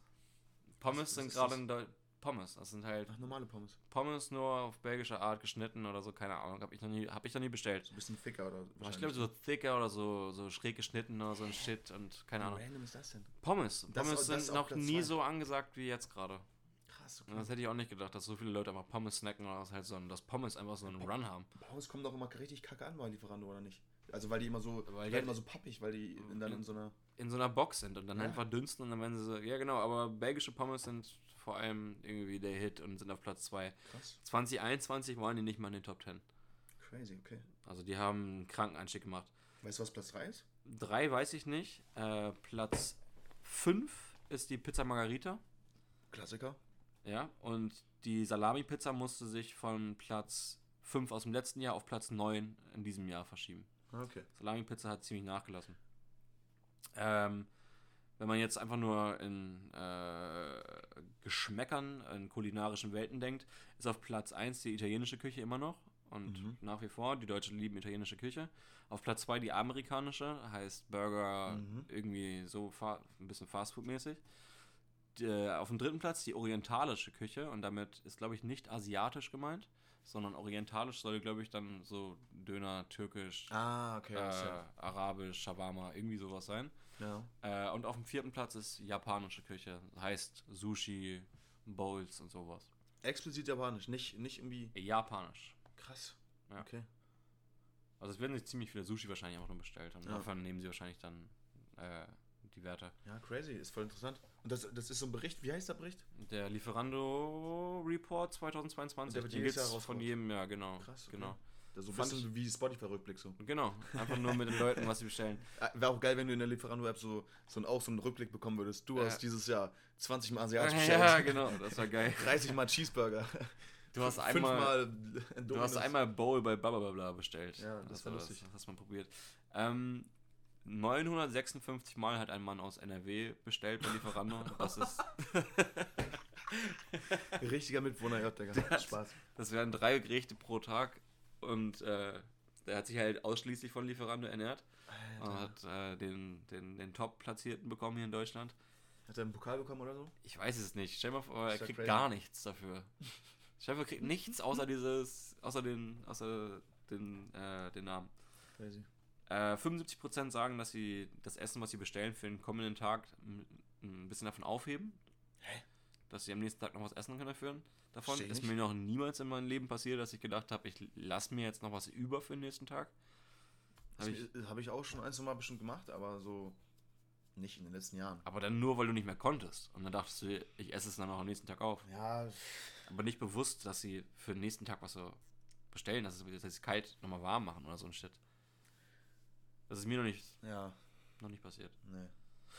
Pommes Was- was sind gerade in Deu Pommes. Das sind halt Ach, normale Pommes. Pommes nur auf belgische Art geschnitten oder so, keine Ahnung. Habe ich, noch nie- hab ich noch nie bestellt. So ein bisschen thicker oder Aber ich glaube, so thicker oder so, so schräg geschnitten oder so ein Shit und keine Ahnung. random ist das denn? Pommes. Das- Pommes das sind auch noch nie zwei. so angesagt wie jetzt gerade. Krass, Das hätte ich auch nicht gedacht, dass so viele Leute einfach Pommes snacken oder was halt so, dass Pommes einfach so einen Run haben. Pommes kommen doch immer richtig kacke an bei Lieferando, oder nicht? Also weil die immer so, Weil die die- werden immer so pappig, weil die in, dann in so einer... In so einer Box sind und dann Ja. einfach dünsten und dann werden sie so. Ja, genau, aber belgische Pommes sind vor allem irgendwie der Hit und sind auf Platz 2. Krass. 2021 waren die nicht mal in den Top 10. Crazy, okay. Also die haben einen kranken Anstieg gemacht. Weißt du, was Platz 3 ist? Drei weiß ich nicht. Äh, Platz 5 ist die Pizza Margarita. Klassiker. Ja, und die Salami-Pizza musste sich von Platz 5 aus dem letzten Jahr auf Platz 9 in diesem Jahr verschieben. Ah, Okay. Salami-Pizza hat ziemlich nachgelassen. Ähm, wenn man jetzt einfach nur in äh, Geschmäckern, in kulinarischen Welten denkt, ist auf Platz 1 die italienische Küche immer noch. und Mhm. nach wie vor. Die Deutschen lieben italienische Küche. Auf Platz 2 die amerikanische, heißt Burger Mhm. irgendwie so ein bisschen Fastfood-mäßig. Äh, Auf dem dritten Platz die orientalische Küche und damit ist, glaube ich, nicht asiatisch gemeint, sondern orientalisch soll, glaube ich, dann so Döner, türkisch, Ah, okay. äh, arabisch, Shawarma, irgendwie sowas sein. Ja. Äh, und auf dem vierten Platz ist japanische Küche, heißt Sushi, Bowls und sowas. Explizit japanisch, nicht, nicht irgendwie. Japanisch. Krass. Ja. Okay. Also es werden sich ziemlich viele Sushi wahrscheinlich auch nur bestellt und Ja. davon nehmen sie wahrscheinlich dann äh, die Werte. Ja, crazy, ist voll interessant. Und das, das ist so ein Bericht, wie heißt der Bericht? Der Lieferando Report 2022, Der wird den jedes Jahr von rausgebracht. jedem, ja genau. Krass, okay. genau. Das so ein bisschen wie Spotify-Rückblick so. Genau, einfach nur mit den Leuten, was sie bestellen. Wäre auch geil, wenn du in der Lieferando-App so, so auch so einen Rückblick bekommen würdest. Du Ja. hast dieses Jahr 20 Mal asiatisch bestellt. ja, genau, das war geil. 30 Mal Cheeseburger. Du hast einmal, Fünfmal du hast einmal Bowl bei Blablabla bestellt. Ja, das war war lustig. Das hast man probiert. Ähm, 956 Mal hat ein Mann aus NRW bestellt bei Lieferando. Das ist, Richtiger Mitwohner, ja, Digga. Spaß. das wären drei Gerichte pro Tag und äh, der hat sich halt ausschließlich von Lieferando ernährt. Und hat äh, den, den, den Top-Platzierten bekommen hier in Deutschland. Hat er einen Pokal bekommen oder so? Ich weiß es nicht. Stell mal vor, er kriegt crazy. gar nichts dafür. Stell dir vor, er kriegt nichts außer dieses, außer den, außer den, äh, den Namen. Crazy. Äh, 75% sagen, dass sie das Essen, was sie bestellen, für den kommenden Tag ein bisschen davon aufheben. Hä? Dass sie am nächsten Tag noch was essen können dafür. Davon Versteh ist mir noch niemals in meinem Leben passiert, dass ich gedacht habe, ich lasse mir jetzt noch was über für den nächsten Tag. Hab Habe ich, ich, hab ich auch schon ein, zwei Mal bestimmt gemacht, aber so nicht in den letzten Jahren. aber dann nur, weil du nicht mehr konntest. Und dann dachtest du, ich esse es dann auch am nächsten Tag auf. Ja, Aber nicht bewusst, dass sie für den nächsten Tag was so bestellen, dass, sie es kalt nochmal warm machen oder so ein Shit. Das ist mir noch nicht, ja, noch nicht passiert. nee.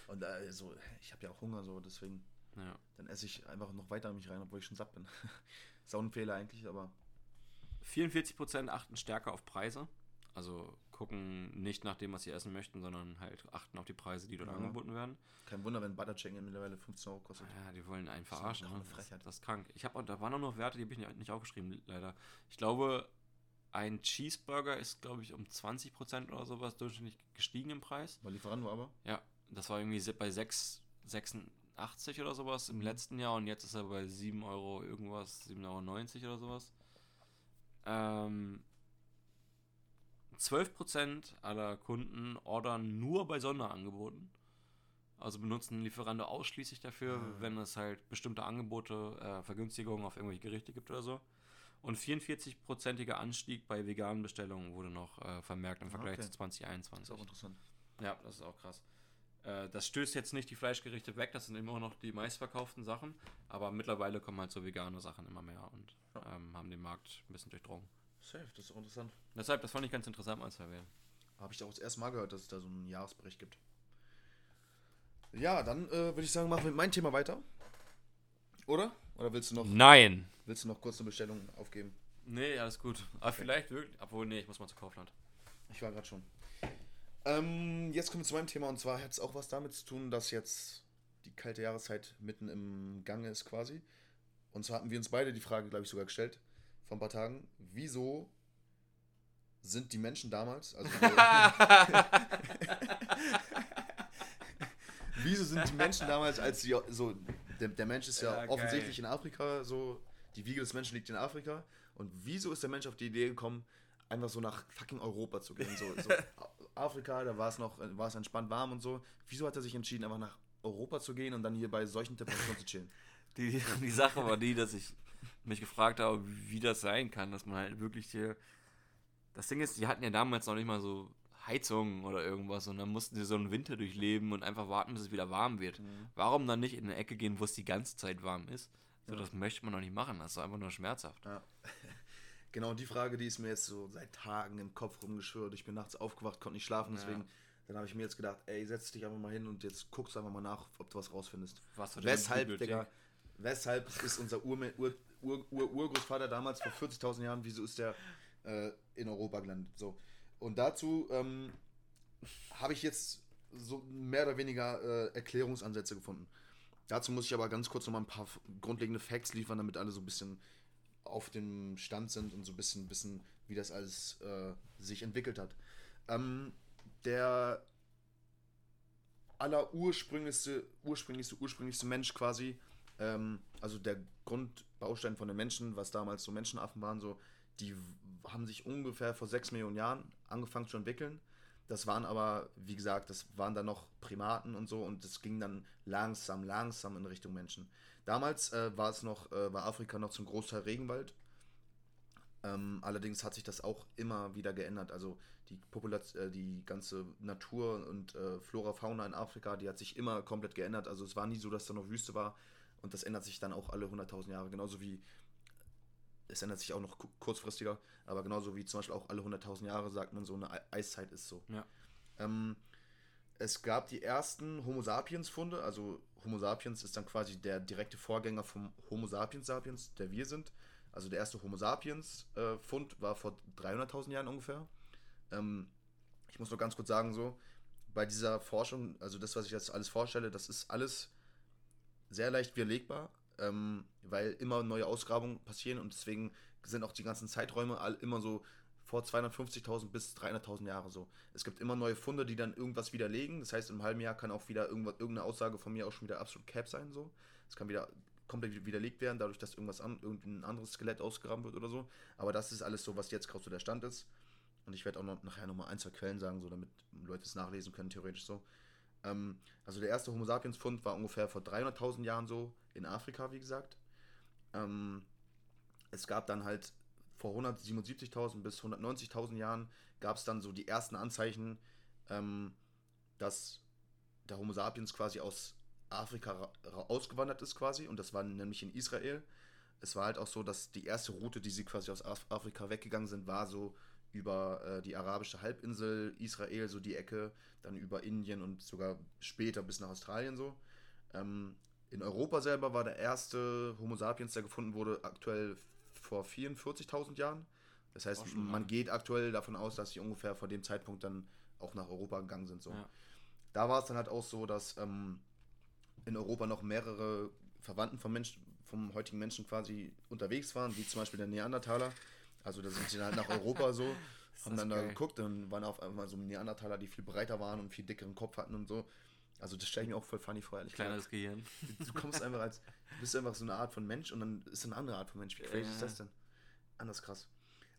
Und äh, so, ich habe ja auch Hunger, so, deswegen, Ja. dann esse ich einfach noch weiter mich rein, obwohl ich schon satt bin. ist auch ein Fehler eigentlich, aber 44% achten stärker auf Preise. Also gucken nicht nach dem, was sie essen möchten, sondern halt achten auf die Preise, die dort Ja. angeboten werden. kein Wunder, wenn Butter Chicken mittlerweile 15 Euro kostet. Ja, die wollen einen Das ist verarschen. doch Ne? eine Das, Frechheit. das ist krank. Ich habe da waren auch noch Werte, die habe ich nicht, aufgeschrieben, leider. Ich glaube, ein Cheeseburger ist, glaube ich, um 20% oder sowas durchschnittlich gestiegen im Preis. Bei Lieferando aber? Ja, das war irgendwie bei 6, 86 oder sowas im Mhm. letzten Jahr und jetzt ist er bei 7 Euro irgendwas, 7,90 Euro oder sowas. Ähm, 12% aller Kunden ordern nur bei Sonderangeboten. Also benutzen Lieferando ausschließlich dafür, Ah. wenn es halt bestimmte Angebote, äh, Vergünstigungen auf irgendwelche Gerichte gibt oder so. Und 44-prozentiger Anstieg bei veganen Bestellungen wurde noch äh, vermerkt im Vergleich okay. zu Das 2021. ist auch interessant. Ja, das ist auch krass. Äh, das stößt jetzt nicht die Fleischgerichte weg, das sind immer noch die meistverkauften Sachen, aber mittlerweile kommen halt so vegane Sachen immer mehr und Ja. ähm, haben den Markt ein bisschen durchdrungen. Safe, das ist auch interessant. Deshalb, das fand ich ganz interessant mal zu erwähnen. Habe ich auch das erste Mal gehört, dass es da so einen Jahresbericht gibt. Ja, dann äh, würde ich sagen, machen wir mit meinem Thema weiter. Oder? Oder willst du noch, Nein! willst du noch kurz eine Bestellung aufgeben? Nee, alles gut. Aber vielleicht wirklich, obwohl, nee, ich muss mal zu Kaufland. Ich war gerade schon. Ähm, jetzt kommen wir zu meinem Thema und zwar hat es auch was damit zu tun, dass jetzt die kalte Jahreszeit mitten im Gange ist quasi. Und zwar hatten wir uns beide die Frage, glaube ich, sogar gestellt vor ein paar Tagen, wieso sind die Menschen damals, also wieso sind die Menschen damals, als sie so, der, der Mensch ist ja, Ja, geil. offensichtlich in Afrika, so, die Wiege des Menschen liegt in Afrika und wieso ist der Mensch auf die Idee gekommen, einfach so nach fucking Europa zu gehen, so, so Afrika, da war es noch, war es entspannt warm und so, wieso hat er sich entschieden, einfach nach Europa zu gehen und dann hier bei solchen Temperaturen zu chillen? Die, die Sache war die, dass ich mich gefragt habe, wie das sein kann, dass man halt wirklich hier. Das Ding ist, die hatten ja damals noch nicht mal so Heizungen oder irgendwas und dann mussten sie so einen Winter durchleben und einfach warten, bis es wieder warm wird. Warum dann nicht in eine Ecke gehen, wo es die ganze Zeit warm ist? So, Ja. das möchte man doch nicht machen. Das ist einfach nur schmerzhaft. Ja. Genau, die Frage, die ist mir jetzt so seit Tagen im Kopf rumgeschwört. Ich bin nachts aufgewacht, konnte nicht schlafen, Ja. deswegen dann habe ich mir jetzt gedacht, ey, setz dich einfach mal hin und jetzt guckst einfach mal nach, ob du was rausfindest. Was Weshalb? Digga, weshalb ist unser Urme- Ur, Ur, Ur, Urgroßvater damals vor 40.000 Jahren, wieso ist der äh, in Europa gelandet? So. Und dazu ähm, habe ich jetzt so mehr oder weniger äh, Erklärungsansätze gefunden. Dazu muss ich aber ganz kurz nochmal ein paar grundlegende Facts liefern, damit alle so ein bisschen auf dem Stand sind und so ein bisschen wissen, wie das alles äh, sich entwickelt hat. Ähm, der allerursprünglichste, ursprünglichste, ursprünglichste Mensch quasi, ähm, also der Grundbaustein von den Menschen, was damals so Menschenaffen waren, so, die haben sich ungefähr vor sechs Millionen Jahren angefangen zu entwickeln. Das waren aber, wie gesagt, das waren dann noch Primaten und so und es ging dann langsam, langsam in Richtung Menschen. Damals äh, war es noch, äh, war Afrika noch zum Großteil Regenwald. Ähm, allerdings hat sich das auch immer wieder geändert. Also die Population, äh, die ganze Natur und äh, Flora, Fauna in Afrika, die hat sich immer komplett geändert. Also es war nie so, dass da noch Wüste war und das ändert sich dann auch alle 100.000 Jahre. Genauso wie es ändert sich auch noch kurzfristiger, aber genauso wie zum Beispiel auch alle 100.000 Jahre sagt man so eine Eiszeit ist so. Ja. Ähm, es gab die ersten Homo sapiens Funde, also Homo sapiens ist dann quasi der direkte Vorgänger vom Homo sapiens sapiens, der wir sind. Also der erste Homo sapiens äh, Fund war vor 300.000 Jahren ungefähr. Ähm, ich muss nur ganz kurz sagen so, bei dieser Forschung, also das, was ich jetzt alles vorstelle, das ist alles sehr leicht widerlegbar, ähm, weil immer neue Ausgrabungen passieren und deswegen sind auch die ganzen Zeiträume all, immer so vor 250.000 bis 300.000 Jahre so. Es gibt immer neue Funde, die dann irgendwas widerlegen. Das heißt, im halben Jahr kann auch wieder irgendwas, irgendeine Aussage von mir auch schon wieder absolut cap sein. So. Es kann wieder komplett widerlegt werden, dadurch, dass irgendwas an, irgendein anderes Skelett ausgegraben wird oder so. Aber das ist alles so, was jetzt gerade so der Stand ist. Und ich werde auch noch, nachher nochmal ein, zwei Quellen sagen, so damit Leute es nachlesen können, theoretisch so. Ähm, also der erste Homo sapiens Fund war ungefähr vor 300.000 Jahren so in Afrika, wie gesagt. Ähm, es gab dann halt vor 177.000 bis 190.000 Jahren gab es dann so die ersten Anzeichen, ähm, dass der Homo sapiens quasi aus Afrika ausgewandert ist quasi und das war nämlich in Israel. Es war halt auch so, dass die erste Route, die sie quasi aus Afrika weggegangen sind, war so über äh, die arabische Halbinsel, Israel, so die Ecke, dann über Indien und sogar später bis nach Australien so. Ähm, in Europa selber war der erste Homo sapiens, der gefunden wurde, aktuell vor 44.000 Jahren. Das heißt, man geht aktuell davon aus, dass sie ungefähr vor dem Zeitpunkt dann auch nach Europa gegangen sind. So. Ja. Da war es dann halt auch so, dass ähm, in Europa noch mehrere Verwandten vom, Mensch, vom heutigen Menschen quasi unterwegs waren, wie zum Beispiel der Neandertaler. Also da sind sie dann halt nach Europa so, haben dann geil. da geguckt, dann waren auf einmal so Neandertaler, die viel breiter waren und viel dickeren Kopf hatten und so. Also das stelle ich mir auch voll funny vor, ehrlich Kleines Gehirn. Du kommst einfach als, du bist einfach so eine Art von Mensch und dann ist eine andere Art von Mensch. Wie crazy ja. ist das denn? Anders krass.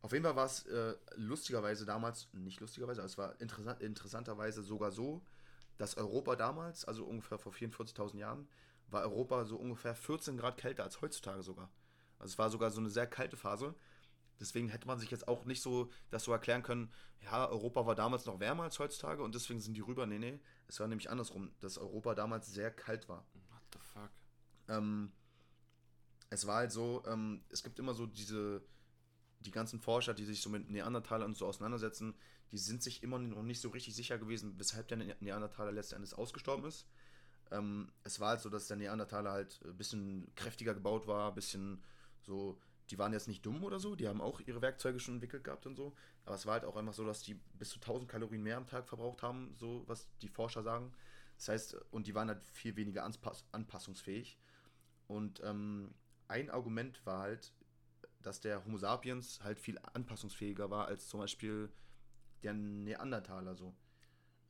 Auf jeden Fall war es äh, lustigerweise damals, nicht lustigerweise, aber es war interessant, interessanterweise sogar so, dass Europa damals, also ungefähr vor 44.000 Jahren, war Europa so ungefähr 14 Grad kälter als heutzutage sogar. Also es war sogar so eine sehr kalte Phase. Deswegen hätte man sich jetzt auch nicht so das so erklären können, ja, Europa war damals noch wärmer als heutzutage und deswegen sind die rüber. Nee, nee, es war nämlich andersrum, dass Europa damals sehr kalt war. What the fuck? Ähm, es war halt so, ähm, es gibt immer so diese, die ganzen Forscher, die sich so mit Neandertalern und so auseinandersetzen, die sind sich immer noch nicht so richtig sicher gewesen, weshalb der Neandertaler letzten Endes ausgestorben ist. Ähm, es war halt so, dass der Neandertaler halt ein bisschen kräftiger gebaut war, ein bisschen so die waren jetzt nicht dumm oder so, die haben auch ihre Werkzeuge schon entwickelt gehabt und so, aber es war halt auch einfach so, dass die bis zu 1000 Kalorien mehr am Tag verbraucht haben, so was die Forscher sagen. Das heißt, und die waren halt viel weniger anpass anpassungsfähig. Und ähm, ein Argument war halt, dass der Homo sapiens halt viel anpassungsfähiger war als zum Beispiel der Neandertaler so.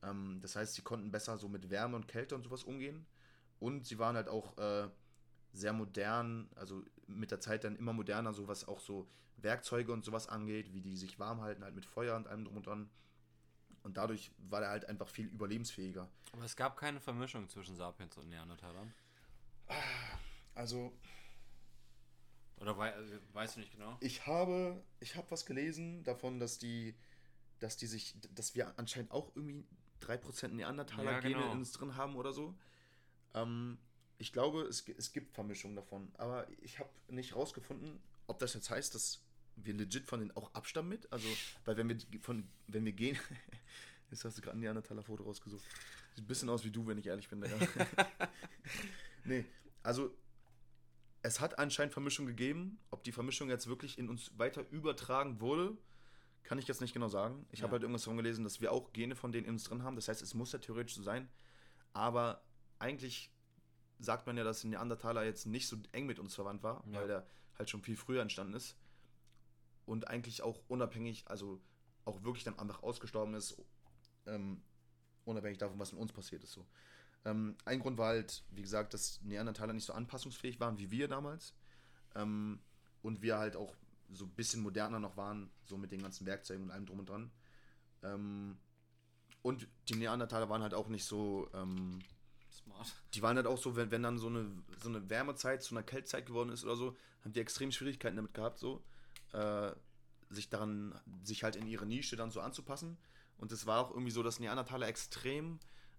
Ähm, das heißt, sie konnten besser so mit Wärme und Kälte und sowas umgehen. Und sie waren halt auch äh, sehr modern, also mit der Zeit dann immer moderner, so was auch so Werkzeuge und sowas angeht, wie die sich warm halten, halt mit Feuer und allem drum und dran. Und dadurch war er halt einfach viel überlebensfähiger. Aber es gab keine Vermischung zwischen Sapiens und Neandertalern. Also. Oder wei also, weißt du nicht genau? Ich habe, ich habe was gelesen davon, dass die, dass die sich, dass wir anscheinend auch irgendwie 3% Neandertaler-Gene ja, genau. in uns drin haben oder so. Ähm, ich glaube, es, es gibt Vermischungen davon, aber ich habe nicht rausgefunden, ob das jetzt heißt, dass wir legit von denen auch abstammen mit. Also, weil wenn wir von, wenn wir gehen, jetzt hast du gerade ein Neandertaler-Foto rausgesucht. Sieht ein bisschen aus wie du, wenn ich ehrlich bin. Nee, also es hat anscheinend Vermischung gegeben. Ob die Vermischung jetzt wirklich in uns weiter übertragen wurde, kann ich jetzt nicht genau sagen. Ich ja. habe halt irgendwas davon gelesen, dass wir auch Gene von denen in uns drin haben. Das heißt, es muss ja theoretisch so sein. Aber eigentlich sagt man ja, dass Neandertaler jetzt nicht so eng mit uns verwandt war, ja. weil der halt schon viel früher entstanden ist. und eigentlich auch unabhängig, also auch wirklich dann einfach ausgestorben ist, ähm, unabhängig davon, was mit uns passiert ist. So. Ähm, ein Grund war halt, wie gesagt, dass Neandertaler nicht so anpassungsfähig waren wie wir damals. Ähm, und wir halt auch so ein bisschen moderner noch waren, so mit den ganzen Werkzeugen und allem drum und dran. Ähm, und die Neandertaler waren halt auch nicht so. Smart. Die waren halt auch so, wenn, wenn dann so eine, so eine Wärmezeit zu einer Kältzeit geworden ist oder so, haben die extrem Schwierigkeiten damit gehabt, so. Äh, sich daran, sich halt in ihre Nische dann so anzupassen. Und es war auch irgendwie so, dass Neandertaler extrem,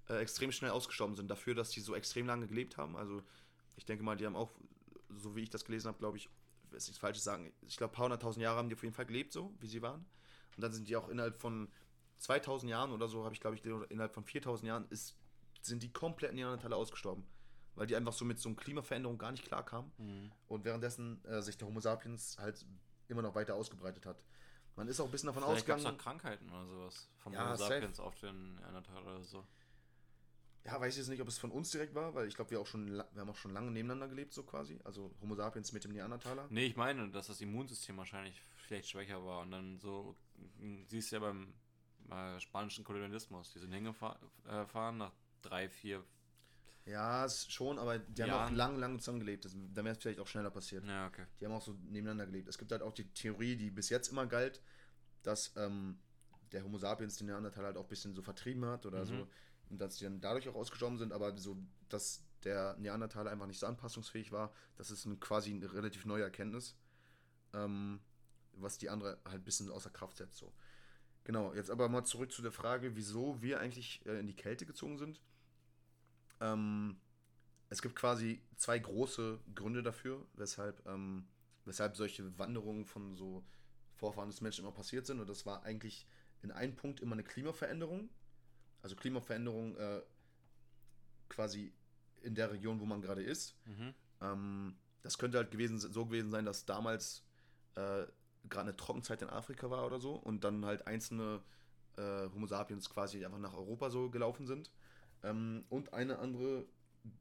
äh, extrem schnell ausgestorben sind, dafür, dass die so extrem lange gelebt haben. Also ich denke mal, die haben auch, so wie ich das gelesen habe, glaube ich, ich will nichts Falsches sagen, ich glaube, ein paar hunderttausend Jahre haben die auf jeden Fall gelebt, so wie sie waren. Und dann sind die auch innerhalb von 2000 Jahren oder so, habe ich glaube ich, innerhalb von 4000 Jahren ist, sind die kompletten Neandertaler ausgestorben. Weil die einfach so mit so einer Klimaveränderung gar nicht klar kamen. Mhm. Und währenddessen äh, sich der Homo sapiens halt immer noch weiter ausgebreitet hat. Man ist auch ein bisschen davon Vielleicht ausgegangen. Vielleicht Krankheiten oder sowas. Vom ja, Homo sapiens safe. auf den Neandertaler oder so. Ja, weiß ich jetzt nicht, ob es von uns direkt war, weil ich glaube, wir auch schon, wir haben auch schon lange nebeneinander gelebt, so quasi. Also Homo sapiens mit dem Neandertaler. Nee, ich meine, dass das Immunsystem wahrscheinlich vielleicht schwächer war und dann so, siehst du ja beim äh, spanischen Kolonialismus, die sind hingefahren äh, nach drei, vier. Ja, schon, aber die Jahren. haben auch lang, lang zusammengelebt. Da wäre es vielleicht auch schneller passiert. Ja, okay. Die haben auch so nebeneinander gelebt. Es gibt halt auch die Theorie, die bis jetzt immer galt, dass ähm, der Homo sapiens den Neandertal halt auch ein bisschen so vertrieben hat oder mhm. so und dass die dann dadurch auch ausgestorben sind, aber so, dass der Neandertaler einfach nicht so anpassungsfähig war, das ist ein, quasi eine relativ neue Erkenntnis, ähm, was die andere halt ein bisschen außer Kraft setzt. So. Genau, jetzt aber mal zurück zu der Frage, wieso wir eigentlich äh, in die Kälte gezogen sind. Ähm, es gibt quasi zwei große Gründe dafür, weshalb, ähm, weshalb solche Wanderungen von so Vorfahren des Menschen immer passiert sind. Und das war eigentlich in einem Punkt immer eine Klimaveränderung, also Klimaveränderung äh, quasi in der Region, wo man gerade ist. Mhm. Ähm, das könnte halt gewesen, so gewesen sein, dass damals äh, gerade eine Trockenzeit in Afrika war oder so und dann halt einzelne äh, Homo sapiens quasi einfach nach Europa so gelaufen sind. Ähm, und eine andere,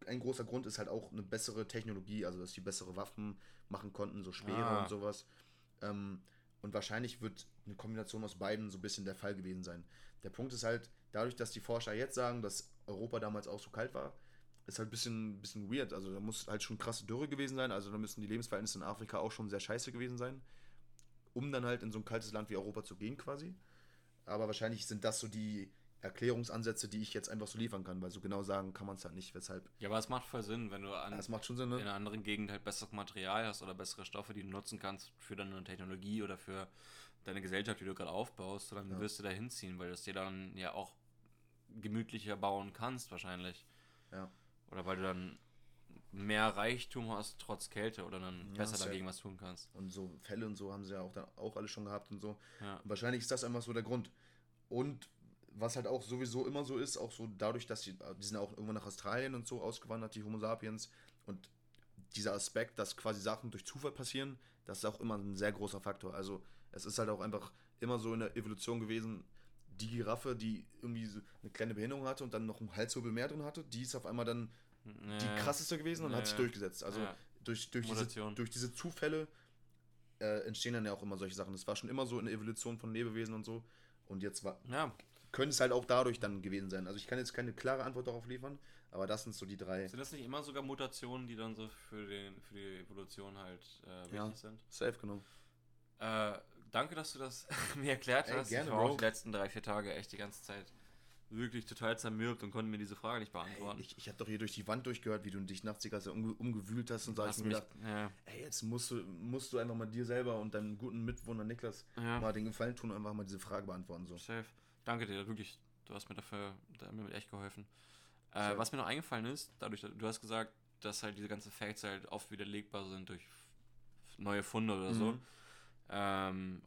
ein großer Grund ist halt auch eine bessere Technologie, also dass die bessere Waffen machen konnten, so Speere ah. und sowas. Ähm, und wahrscheinlich wird eine Kombination aus beiden so ein bisschen der Fall gewesen sein. Der Punkt ist halt, dadurch, dass die Forscher jetzt sagen, dass Europa damals auch so kalt war, ist halt ein bisschen, bisschen weird. Also da muss halt schon krasse Dürre gewesen sein. Also da müssen die Lebensverhältnisse in Afrika auch schon sehr scheiße gewesen sein, um dann halt in so ein kaltes Land wie Europa zu gehen quasi. Aber wahrscheinlich sind das so die Erklärungsansätze, die ich jetzt einfach so liefern kann, weil so genau sagen kann man es halt nicht, weshalb. Ja, aber es macht voll Sinn, wenn du an, ja, Sinn, ne? in einer anderen Gegend halt besseres Material hast oder bessere Stoffe, die du nutzen kannst für deine Technologie oder für deine Gesellschaft, die du gerade aufbaust, dann ja. wirst du da hinziehen, weil das dir dann ja auch gemütlicher bauen kannst, wahrscheinlich. Ja. Oder weil du dann mehr Reichtum hast, trotz Kälte, oder dann ja, besser dagegen was tun kannst. Und so Fälle und so haben sie ja auch, dann auch alle schon gehabt und so. Ja. Und wahrscheinlich ist das einfach so der Grund. Und was halt auch sowieso immer so ist, auch so dadurch, dass die, die sind auch irgendwann nach Australien und so ausgewandert, die Homo sapiens. Und dieser Aspekt, dass quasi Sachen durch Zufall passieren, das ist auch immer ein sehr großer Faktor. Also es ist halt auch einfach immer so in der Evolution gewesen, die Giraffe, die irgendwie so eine kleine Behinderung hatte und dann noch einen Halswirbel mehr drin hatte, die ist auf einmal dann ja. die krasseste gewesen und ja. hat sich durchgesetzt. Also ja. durch, durch, diese, durch diese Zufälle äh, entstehen dann ja auch immer solche Sachen. Das war schon immer so in der Evolution von Lebewesen und so. Und jetzt war, ja. Könnte es halt auch dadurch dann gewesen sein. Also ich kann jetzt keine klare Antwort darauf liefern, aber das sind so die drei. Sind das nicht immer sogar Mutationen, die dann so für, den, für die Evolution halt äh, wichtig ja, sind? Safe, genau. Äh, danke, dass du das mir erklärt Ey, hast. Gerne, ich war auch die letzten drei, vier Tage echt die ganze Zeit wirklich total zermürbt und konnte mir diese Frage nicht beantworten. Ey, ich ich habe doch hier durch die Wand durchgehört, wie du dich nachts die ganze um, umgewühlt hast und sagst mir gedacht, ja. ey, jetzt musst du, musst du einfach mal dir selber und deinem guten Mitwohner Niklas ja. mal den Gefallen tun und einfach mal diese Frage beantworten. So. Safe. Danke dir, wirklich. Du hast mir dafür da mir echt geholfen. Äh, was mir noch eingefallen ist, dadurch, du hast gesagt, dass halt diese ganzen Facts halt oft widerlegbar sind durch neue Funde oder mhm. so. Ähm,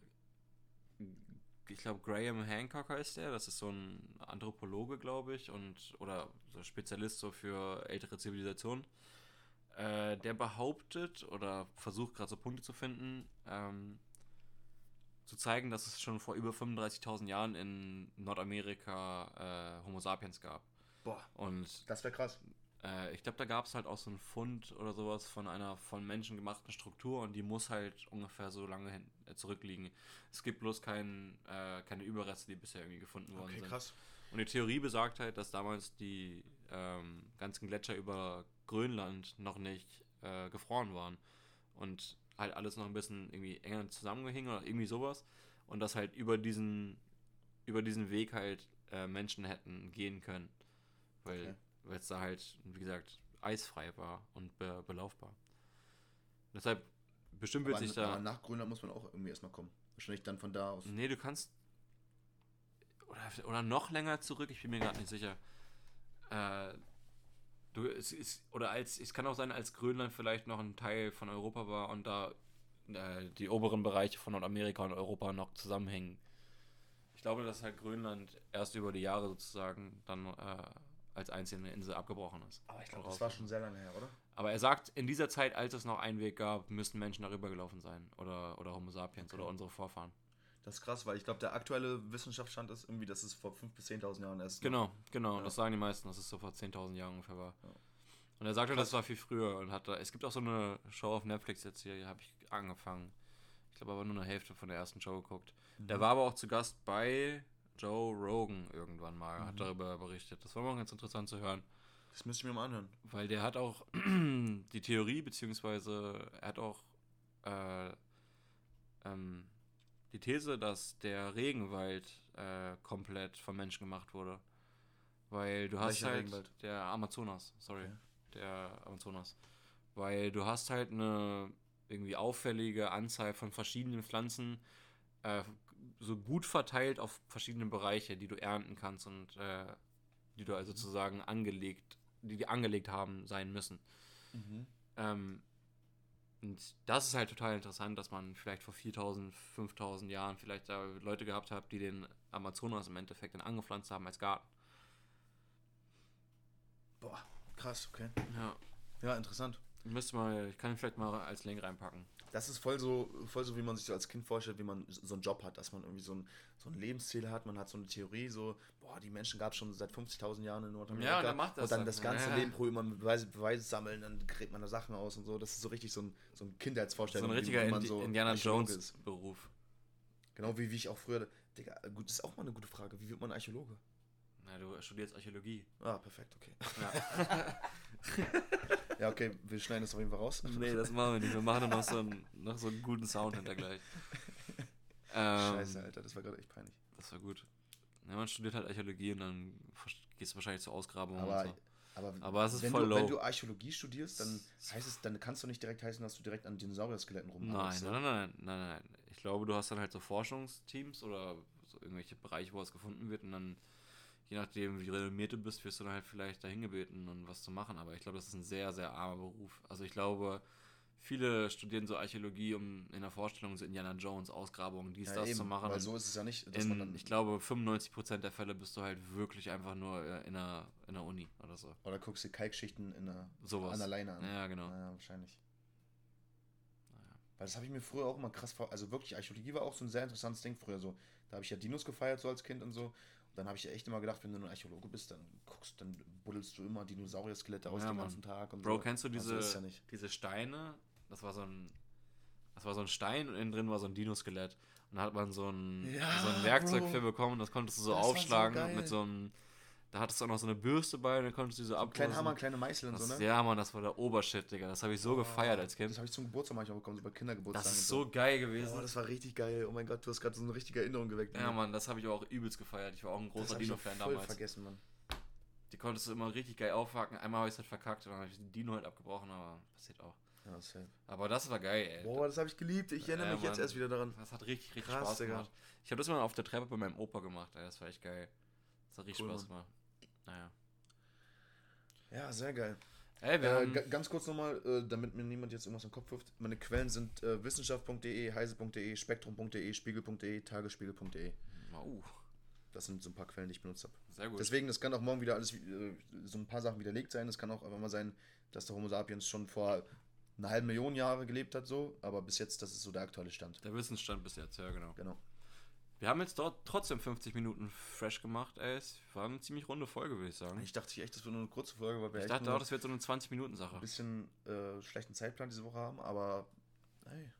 ich glaube, Graham Hancock heißt der, das ist so ein Anthropologe, glaube ich, und oder so Spezialist so für ältere Zivilisationen. Äh, der behauptet oder versucht gerade so Punkte zu finden, ähm, zu zeigen, dass es schon vor über 35.000 Jahren in Nordamerika äh, Homo sapiens gab. Boah. Und das wäre krass. Äh, ich glaube, da gab es halt auch so einen Fund oder sowas von einer von Menschen gemachten Struktur und die muss halt ungefähr so lange hin, äh, zurückliegen. Es gibt bloß kein, äh, keine Überreste, die bisher irgendwie gefunden worden Okay, sind. krass. Und die Theorie besagt halt, dass damals die ähm, ganzen Gletscher über Grönland noch nicht äh, gefroren waren. Und halt alles noch ein bisschen irgendwie enger zusammengehängt oder irgendwie sowas. Und dass halt über diesen, über diesen Weg halt äh, Menschen hätten gehen können. Weil Okay. Weil es da halt, wie gesagt, eisfrei war und be belaufbar. Deshalb bestimmt wird sich da. aber nach Grönland muss man auch irgendwie erstmal kommen. Wahrscheinlich dann von da aus. Nee, du kannst. Oder, oder noch länger zurück, ich bin mir gerade nicht sicher. Äh, du, es ist, oder als, es kann auch sein, als Grönland vielleicht noch ein Teil von Europa war und da äh, die oberen Bereiche von Nordamerika und Europa noch zusammenhängen. Ich glaube, dass halt Grönland erst über die Jahre sozusagen dann äh, als einzelne Insel abgebrochen ist. Aber ich glaube, das war schon sehr lange her, oder? Aber er sagt, in dieser Zeit, als es noch einen Weg gab, müssten Menschen darüber gelaufen sein. Oder, oder Homo sapiens Okay. oder unsere Vorfahren. Das ist krass, weil ich glaube, der aktuelle Wissenschaftsstand ist irgendwie, dass es vor 5.000 bis 10.000 Jahren erst. Genau, genau. Ja. Das sagen die meisten, dass es so vor 10.000 Jahren ungefähr war. Ja. Und er sagte, Krass. das war viel früher. Und hat da, es gibt auch so eine Show auf Netflix jetzt hier, habe ich angefangen. Ich glaube aber nur eine Hälfte von der ersten Show geguckt. Mhm. Der war aber auch zu Gast bei Joe Rogan irgendwann mal, Mhm. hat darüber berichtet. Das war mal ganz interessant zu hören. Das müsste ich mir mal anhören. Weil der hat auch die Theorie, beziehungsweise er hat auch äh, ähm, die These, dass der Regenwald äh, komplett vom Menschen gemacht wurde. Weil du hast Welcher halt Regenwald? der Amazonas, sorry, Okay. der Amazonas. Weil du hast halt eine irgendwie auffällige Anzahl von verschiedenen Pflanzen, äh, so gut verteilt auf verschiedene Bereiche, die du ernten kannst und äh, die du also sozusagen angelegt, die die angelegt haben sein müssen. Ähm, und das ist halt total interessant, dass man vielleicht vor 4000, 5000 Jahren vielleicht da Leute gehabt hat, die den Amazonas im Endeffekt dann angepflanzt haben als Garten. Boah, krass, okay. Ja, Ja, interessant. ich müsste mal, ich kann ihn vielleicht mal als Link reinpacken. Das ist voll so, voll so, wie man sich so als Kind vorstellt, wie man so einen Job hat, dass man irgendwie so ein, so ein Lebensziel hat, man hat so eine Theorie, so, boah, die Menschen gab es schon seit 50.000 Jahren in Nordamerika. Ja, und dann macht das Und dann dann. das ganze Ja. Leben probiert man Beweise, Beweise sammeln, dann gräbt man da Sachen aus und so. Das ist so richtig so ein, so ein So Kindheitsvorstellung. ein wie- richtiger Indi so Indiana Archäologe Jones Beruf. Genau wie, wie ich auch früher, Digga, gut, das ist auch mal eine gute Frage. Wie wird man Archäologe? Na, du studierst Archäologie. Ah, perfekt, okay. Ja. Ja, okay, wir schneiden das auf jeden Fall raus. nee, das machen wir nicht. Wir machen noch so einen, noch so einen guten Sound hinter gleich. Ähm, Scheiße, Alter, das war gerade echt peinlich. Das war gut. Ja, man studiert halt Archäologie und dann gehst du wahrscheinlich zur Ausgrabung Aber, und so. aber, Aber es ist wenn, voll du, low. wenn du Archäologie studierst, dann heißt es, dann kannst du nicht direkt heißen, dass du direkt an Dinosaurier-Skeletten Nein, rumhaust. nein, nein, nein, nein, nein. Ich glaube, du hast dann halt so Forschungsteams oder so irgendwelche Bereiche, wo es gefunden wird und dann, je nachdem, wie renommiert du bist, wirst du dann halt vielleicht dahin gebeten und was zu machen. Aber ich glaube, das ist ein sehr, sehr armer Beruf. Also ich glaube, viele studieren so Archäologie, um in der Vorstellung so Indiana Jones, Ausgrabungen, dies, Ja, das eben, zu machen. Weil so ist es ja nicht, dass man in, dann. ich glaube, 95% der Fälle bist du halt wirklich einfach nur äh, in der, in der Uni oder so. oder guckst dir Kalkschichten in der, Sowas. an der Leine an. Ja, genau. Ja, wahrscheinlich. Naja. Weil das habe ich mir früher auch immer krass vor. Also wirklich, Archäologie war auch so ein sehr interessantes Ding früher. So, da habe ich ja Dinos gefeiert, so als Kind und so. Und dann habe ich echt immer gedacht, wenn du ein Archäologe bist, dann guckst, dann buddelst du immer Dinosaurier-Skelette aus Ja, den Mann. ganzen Tag und Bro, so. kennst du Aber diese, So ja diese Steine? Das war so ein. Das war so ein Stein und innen drin war so ein Dinoskelett. Und da hat man so ein, Ja, so ein Werkzeug Bro. für bekommen, das konntest du so Das so aufschlagen geil. mit so einem. Da hattest du auch noch so eine Bürste bei und dann konntest du die so Kleine abkloppen. Hammer, kleine Meißel und das, so, ne? Ja, Mann, das war der Obershit, Digga. Das habe ich so gefeiert als Kind. Das habe ich zum Geburtstag manchmal bekommen, so bei Kindergeburtstagen. Das ist so geil gewesen. Oh, das war richtig geil. Oh mein Gott, du hast gerade so eine richtige Erinnerung geweckt. ja, Mann, das habe ich auch übelst gefeiert. Ich war auch ein großer ich Dino-Fan damals. vergessen, Mann. Die konntest du immer richtig geil aufhaken. Einmal habe ich es halt verkackt und dann habe ich den Dino halt abgebrochen, aber passiert auch. Ja, safe. Aber das war geil, ey. Boah, das habe ich geliebt. Ich erinnere Ja, mich jetzt Mann. erst wieder daran. Das hat richtig, richtig Krass, Spaß Digga. gemacht. Ich habe das mal auf der Treppe bei meinem Opa gemacht, ey. Das war echt geil. Das hat richtig Cool, Spaß Mann. gemacht. Naja. Ja, sehr geil. Ey, Äh, ganz kurz nochmal, äh, damit mir niemand jetzt irgendwas im Kopf wirft. Meine Quellen sind äh, wissenschaft.de, heise.de, spektrum.de, spiegel.de, tagesspiegel.de. uh, Das sind so ein paar Quellen, die ich benutzt habe. sehr gut. Deswegen, das kann auch morgen wieder alles, äh, so ein paar Sachen widerlegt sein. Es kann auch einfach mal sein, dass der Homo sapiens schon vor einer halben Million Jahre gelebt hat, so. Aber bis jetzt, das ist so der aktuelle Stand. der Wissensstand bis jetzt, ja, genau. Genau. Wir haben jetzt dort trotzdem 50 Minuten fresh gemacht, ey. Es war eine ziemlich runde Folge, würde ich sagen. Ich dachte echt, das wird nur eine kurze Folge, weil wir Ich dachte auch, das wird so eine 20-Minuten-Sache. ein bisschen äh, schlechten Zeitplan diese Woche haben, aber hey,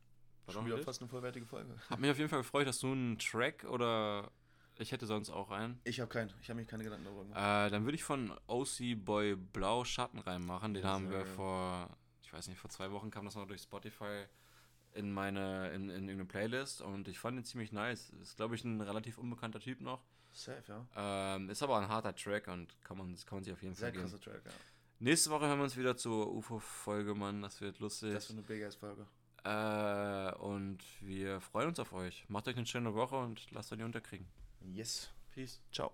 War schon wieder fast eine vollwertige Folge. Hat mich auf jeden Fall gefreut, dass du einen Track oder ich hätte sonst auch einen. Ich habe keinen, ich habe mir keine Gedanken darüber gemacht. Äh, dann würde ich von OC Boy Blau Schatten reinmachen. Den Ja, haben wir geil. vor, ich weiß nicht, vor zwei Wochen kam das noch durch Spotify in meine, in, in irgendeine Playlist und ich fand ihn ziemlich nice. Ist, glaube ich, ein relativ unbekannter Typ noch. Safe, ja. Ähm, ist aber ein harter Track und kann man, kann man sich auf jeden Sehr Fall geben. krasser Track, ja. Nächste Woche hören wir uns wieder zur UFO-Folge, Mann. Das wird lustig. Das wird eine big Folge. Äh, und wir freuen uns auf euch. Macht euch eine schöne Woche und lasst euch nicht unterkriegen. Yes. Peace. Ciao.